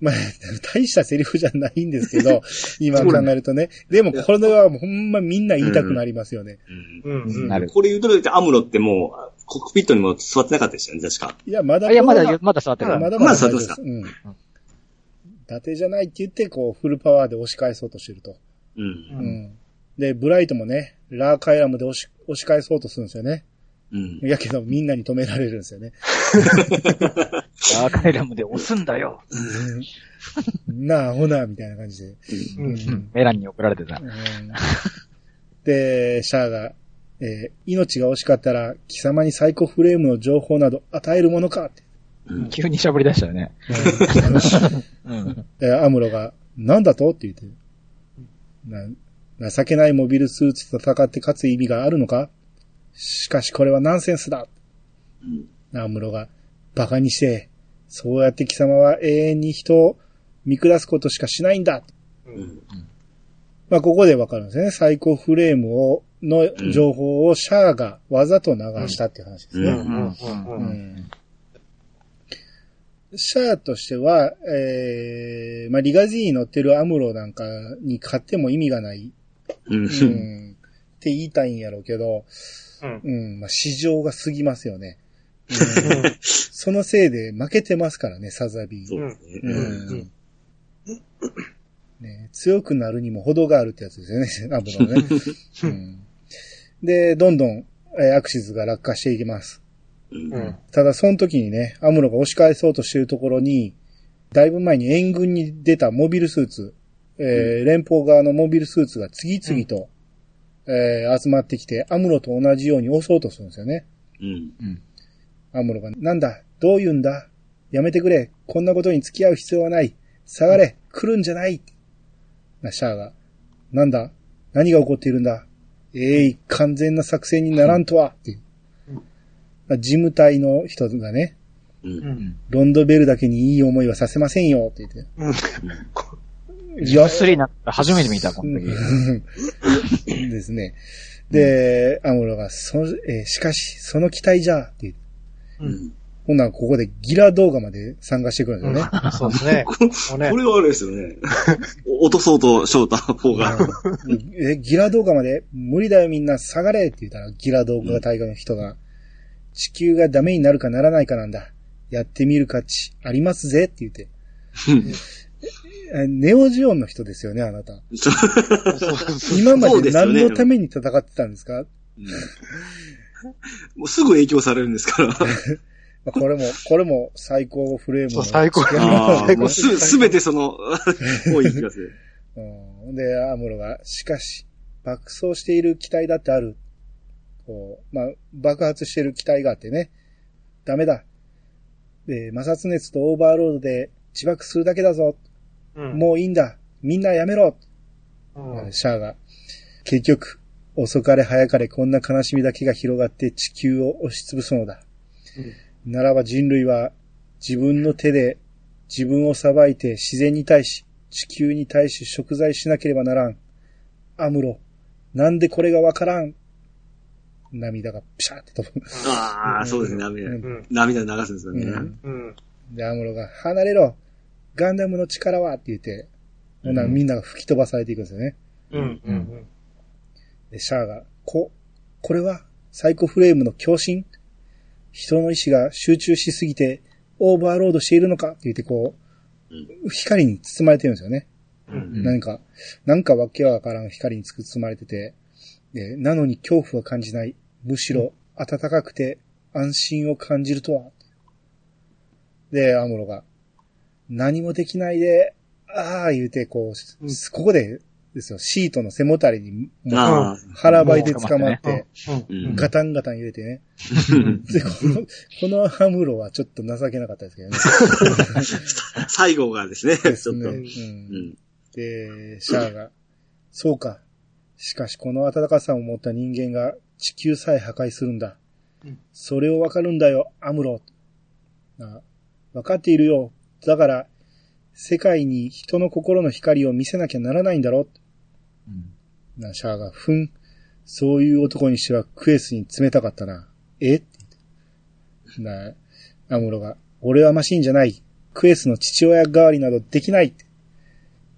まあ、大したセリフじゃないんですけど、今考えるとね。でも、これはもうほんまみんな言いたくなりますよね。うんうん。なるこれ言うとるとアムロってもう、コックピットにも座ってなかったですよね、確か。いや、まだ、ーいや、まだ、まだ座ってる。まだまだまだ大丈夫です。そうですかうん。伊達じゃないって言って、こう、フルパワーで押し返そうとしてると。うん。うん。で、ブライトもね、ラーカイラムで押し、押し返そうとするんですよね。うん。やけど、みんなに止められるんですよね。アーカイラムで押すんだよ。なあ、ほな、みたいな感じで。う。うんん。メランに送られてたう。んで、シャアが、えー命が惜しかったら、貴様にサイコフレームの情報など与えるものかって。うん。急にしゃぶり出したよね。うん。で、アムロが、なんだと？って言って。な、情けないモビルスーツと戦って勝つ意味があるのか？しかしこれはナンセンスだ。うん。アムロが、バカにして、そうやって貴様は永遠に人を見下すことしかしないんだ。うん。まあ、ここでわかるんですね。サイコフレームを、の情報をシャアがわざと流したっていう話ですね。シャアとしては、えー、まあ、リガジーに乗ってるアムロなんかに勝っても意味がない、うん。うん、って言いたいんやろうけど、うん。うん、まあ、市場が過ぎますよね。うん、そのせいで負けてますからね、サザビー。そうですね。強くなるにも程があるってやつですよね、アムロね。うん、で、どんどん、えーアクシズが落下していきます。うん。うん。ただ、その時にね、アムロが押し返そうとしているところに、だいぶ前に援軍に出たモビルスーツ、えー連邦側のモビルスーツが次々と、えー集まってきて、アムロと同じように押そうとするんですよね。うん。アムロが、なんだどう言うんだやめてくれこんなことに付き合う必要はない下がれ来るんじゃないな、シャアが。なんだ何が起こっているんだえい、完全な作戦にならんとはっていう。事務隊の人がね、う。うんん。ロンドベルだけにいい思いはさせませんよって言って。うん。いや、スリーなった初めて見た、この時。ですね。で、アムロが、その、えーしかし、その期待じゃって言って。うん。ほんならここでギラ動画まで参加してくるんですよね。そうですね。これはあれですよね。落とそうと翔太方が。え、ギラ動画まで無理だよみんな下がれって言ったら、ギラ動画大会の人が、地球がダメになるかならないかなんだ。やってみる価値ありますぜって言って。えネオジオンの人ですよね、あなた。今まで何のために戦ってたんですか、もうすぐ影響されるんですから。ま あこれも、これも最高フレームのそう、最高。ああ、最高もうす、すべてその、多い気がする。うん、で、アムロが、しかし、爆走している機体だってある。こう、まあ、爆発している機体があってね。ダメだ。で、摩擦熱とオーバーロードで自爆するだけだぞ。うんもういいんだ。みんなやめろ。うんシャアが。結局、遅かれ早かれこんな悲しみだけが広がって地球を押しつぶすのだ。ならば人類は自分の手で自分を裁いて自然に対し、地球に対し贖罪しなければならん。アムロ、なんでこれがわからん？涙がピシャーって飛ぶ。ああ、そうですね、涙う。うん。涙流すんですよね。うんうん。で、アムロが、離れろガンダムの力は？って言って、ほんみんなが吹き飛ばされていくんですよね。うん。うん。で、シャアが、こ、これはサイコフレームの共振人の意志が集中しすぎてオーバーロードしているのか？って言ってこう、光に包まれてるんですよね。うん。何か、なんかわけわからん光に包まれてて、で、なのに恐怖は感じない。むしろ暖かくて安心を感じるとは。で、アムロが、何もできないで、ああ言うて、こう、うんここでですよ、シートの背もたれに、腹ばいで捕まって、うんガタンガタン入れてね。で、この、このアムロはちょっと情けなかったですけどね。最後がですね、ちょっと。ですね。う。うんん。で、シャアが、そうか。しかしこの温かさを持った人間が地球さえ破壊するんだうん。それをわかるんだよ、アムロ。あわかっているよ。だから、世界に人の心の光を見せなきゃならないんだろ。うんな、シャアが、ふん。そういう男にしてはクエスに冷たかったな。え？って言ってな、アムロが、俺はマシンじゃない。クエスの父親代わりなどできない。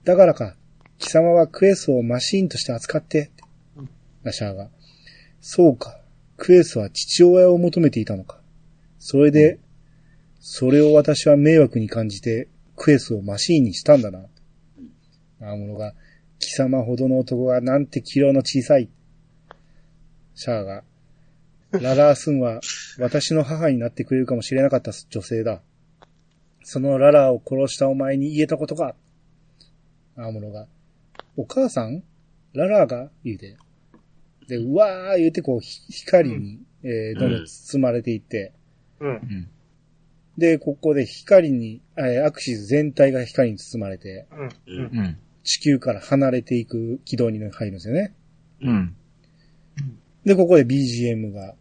だからか、貴様はクエスをマシンとして扱って。うんな、シャアが。そうか。クエスは父親を求めていたのか。それで、それを私は迷惑に感じて、クエスをマシーンにしたんだな。アムロが、貴様ほどの男がなんて器量の小さい。シャアが、ララースンは私の母になってくれるかもしれなかった女性だ。そのララーを殺したお前に言えたことか。アムロが、お母さん？ララーが言うて。で、うわー言うてこう、ひ光に、えーどんどん包まれていって、うん。うん。で、ここで光に、えーアクシズ全体が光に包まれて、うん。地球から離れていく軌道に入るんですよね。うん。で、ここで BGM が、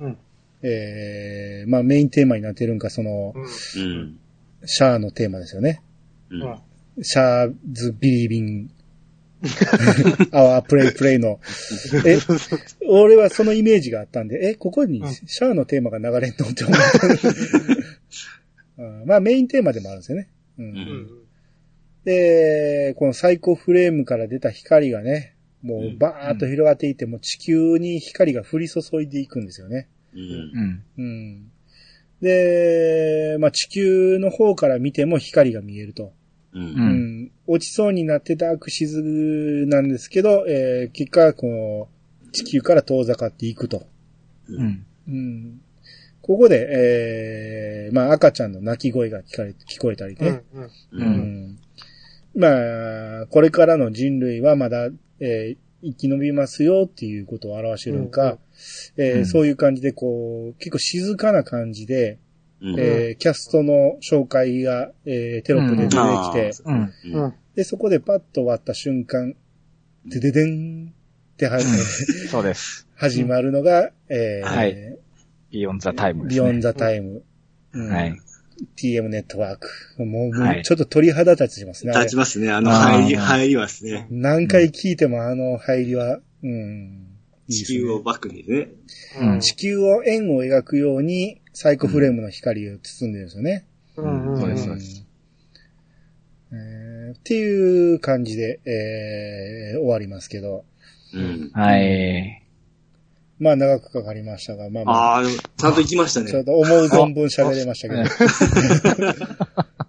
うん。えー、まあメインテーマになってるんか、その、うん。うん。シャアのテーマですよね。うん。うんシャアズ・ビリービン、アワープレイプレイの。え、俺はそのイメージがあったんで、え、ここにうんシャアのテーマが流れんのって思った。うんまあメインテーマでもあるんですよね。うんうん。で、このサイコフレームから出た光がね、もうバーッと広がっていって、もう地球に光が降り注いでいくんですよね。うん。うん。うん。で、まあ地球の方から見ても光が見えると。う。うんうん。落ちそうになってたアクシズなんですけど、えー結果、この、地球から遠ざかっていくと。うん。うん。ここで、えーまあ赤ちゃんの泣き声が聞かれ、聞こえたりね。うん。う。うんん。まあ、これからの人類はまだ、えー生き延びますよっていうことを表してるのか、えーうんそういう感じでこう、結構静かな感じで、うん。えーキャストの紹介が、えーテロップで出てきて。で、そこでパッと終わった瞬間、でででんっては、そうです。始まるのが、えーはい Beyond the Time ですね。 Beyond the Tiイム。うんはい。TM ネットワーク。もう、はいちょっと鳥肌立ちしますね。立ちますね。あの、入り、入りはですね。何回聞いてもあの入りは、うん。いいですね地球をバックにね。うん。地球を円を描くようにサイコフレームの光を包んでるんですよね。うん。そうですんそうですえーっていう感じで、えー終わりますけど。うん。はい。まあ長くかかりましたが、まあまあ、ああ、ちゃんと行きましたね。ちょっと思う存分喋れましたけど。